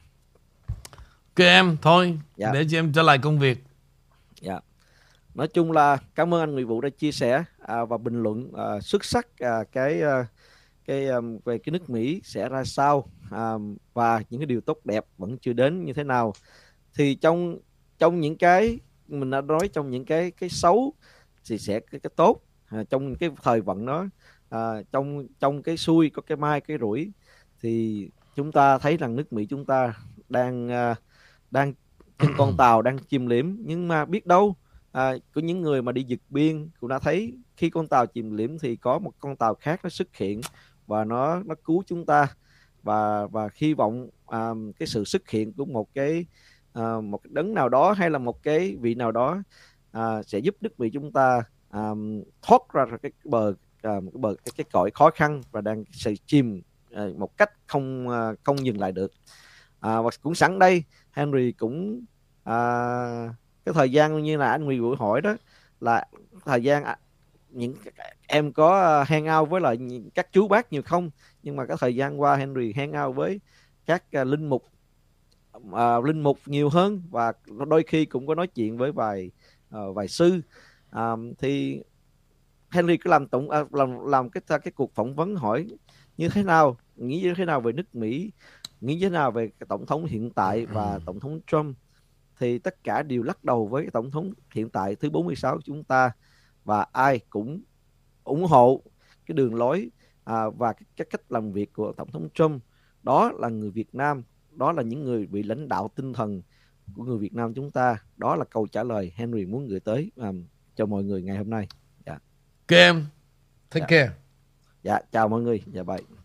Các em thôi dạ. để cho em trở lại công việc. Dạ nói chung là cảm ơn anh Nguyễn Vũ đã chia sẻ à, và bình luận à, xuất sắc à, cái à, cái um, về cái nước Mỹ sẽ ra sao um, và những cái điều tốt đẹp vẫn chưa đến như thế nào. Thì trong trong những cái mình đã nói trong những cái cái xấu thì sẽ cái, cái tốt à, trong cái thời vận đó à, trong trong cái xui có cái mai cái rủi thì chúng ta thấy rằng nước Mỹ chúng ta đang à, đang trên con tàu đang chìm liếm. Nhưng mà biết đâu à, có những người mà đi vượt biên cũng đã thấy khi con tàu chìm liễm thì có một con tàu khác nó xuất hiện và nó nó cứu chúng ta. Và và hy vọng à, cái sự xuất hiện của một cái à, một cái đấng nào đó hay là một cái vị nào đó à, sẽ giúp đức Mỹ chúng ta à, thoát ra cái bờ à, cái bờ cái, cái cõi khó khăn và đang sẽ chìm à, một cách không à, không dừng lại được. À, và cũng sẵn đây Henry cũng à, cái thời gian như là anh Nguyễn Vũ hỏi đó là thời gian những em có uh, hang out với lại các chú bác nhiều không? Nhưng mà cái thời gian qua Henry hang out với các uh, linh mục uh, linh mục nhiều hơn và đôi khi cũng có nói chuyện với vài uh, vài sư. Um, thì Henry cứ làm tổng uh, làm làm cái cái cuộc phỏng vấn hỏi như thế nào nghĩ như thế nào về nước Mỹ nghĩ như thế nào về tổng thống hiện tại và tổng thống Trump thì tất cả đều lắc đầu với tổng thống hiện tại thứ 46 của chúng ta. Và ai cũng ủng hộ cái đường lối à, và cái, cách làm việc của tổng thống Trump. Đó là người Việt Nam đó là những người bị lãnh đạo tinh thần của người Việt Nam chúng ta. Đó là câu trả lời Henry muốn gửi tới um, cho mọi người ngày hôm nay. Dạ. Kem take dạ. care. Dạ chào mọi người. Dạ bye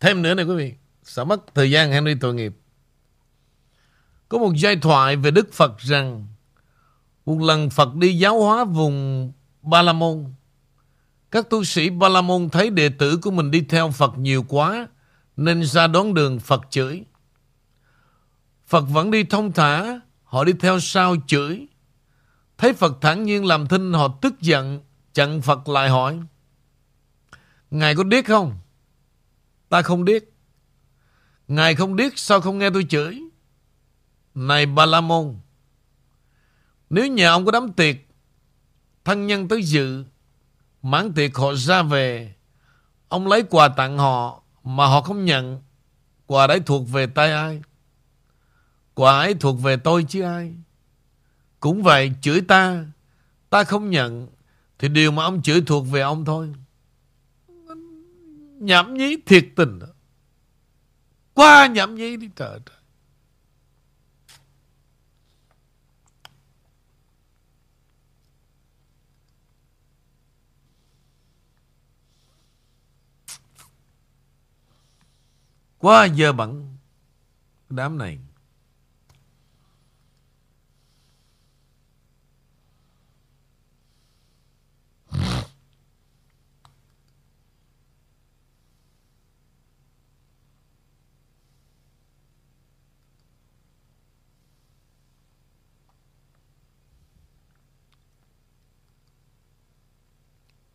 Thêm nữa này quý vị, Sợ mất thời gian Henry tội nghiệp. Có một giai thoại về Đức Phật rằng, Một lần Phật đi giáo hóa vùng Ba La Môn Các tu sĩ Ba La Môn thấy đệ tử của mình đi theo Phật nhiều quá, Nên ra đón đường Phật chửi. Phật vẫn đi thông thả, Họ đi theo sau chửi. Thấy Phật thản nhiên làm thinh, Họ tức giận, Chặn Phật lại hỏi, Ngài có điếc không? Ta không điếc. Ngài không điếc sao không nghe tôi chửi? Này Ba La Môn, nếu nhà ông có đám tiệc, thân nhân tới dự, mãn tiệc họ ra về, Ông lấy quà tặng họ mà họ không nhận. Quà đấy thuộc về tay ai? Quà ấy thuộc về tôi chứ ai? Cũng vậy, chửi ta, ta không nhận, thì điều mà ông chửi thuộc về ông thôi. Nhảm nhí thiệt tình. Quá nhảm nhí đi trời trời. Quá dơ bẩn Đám này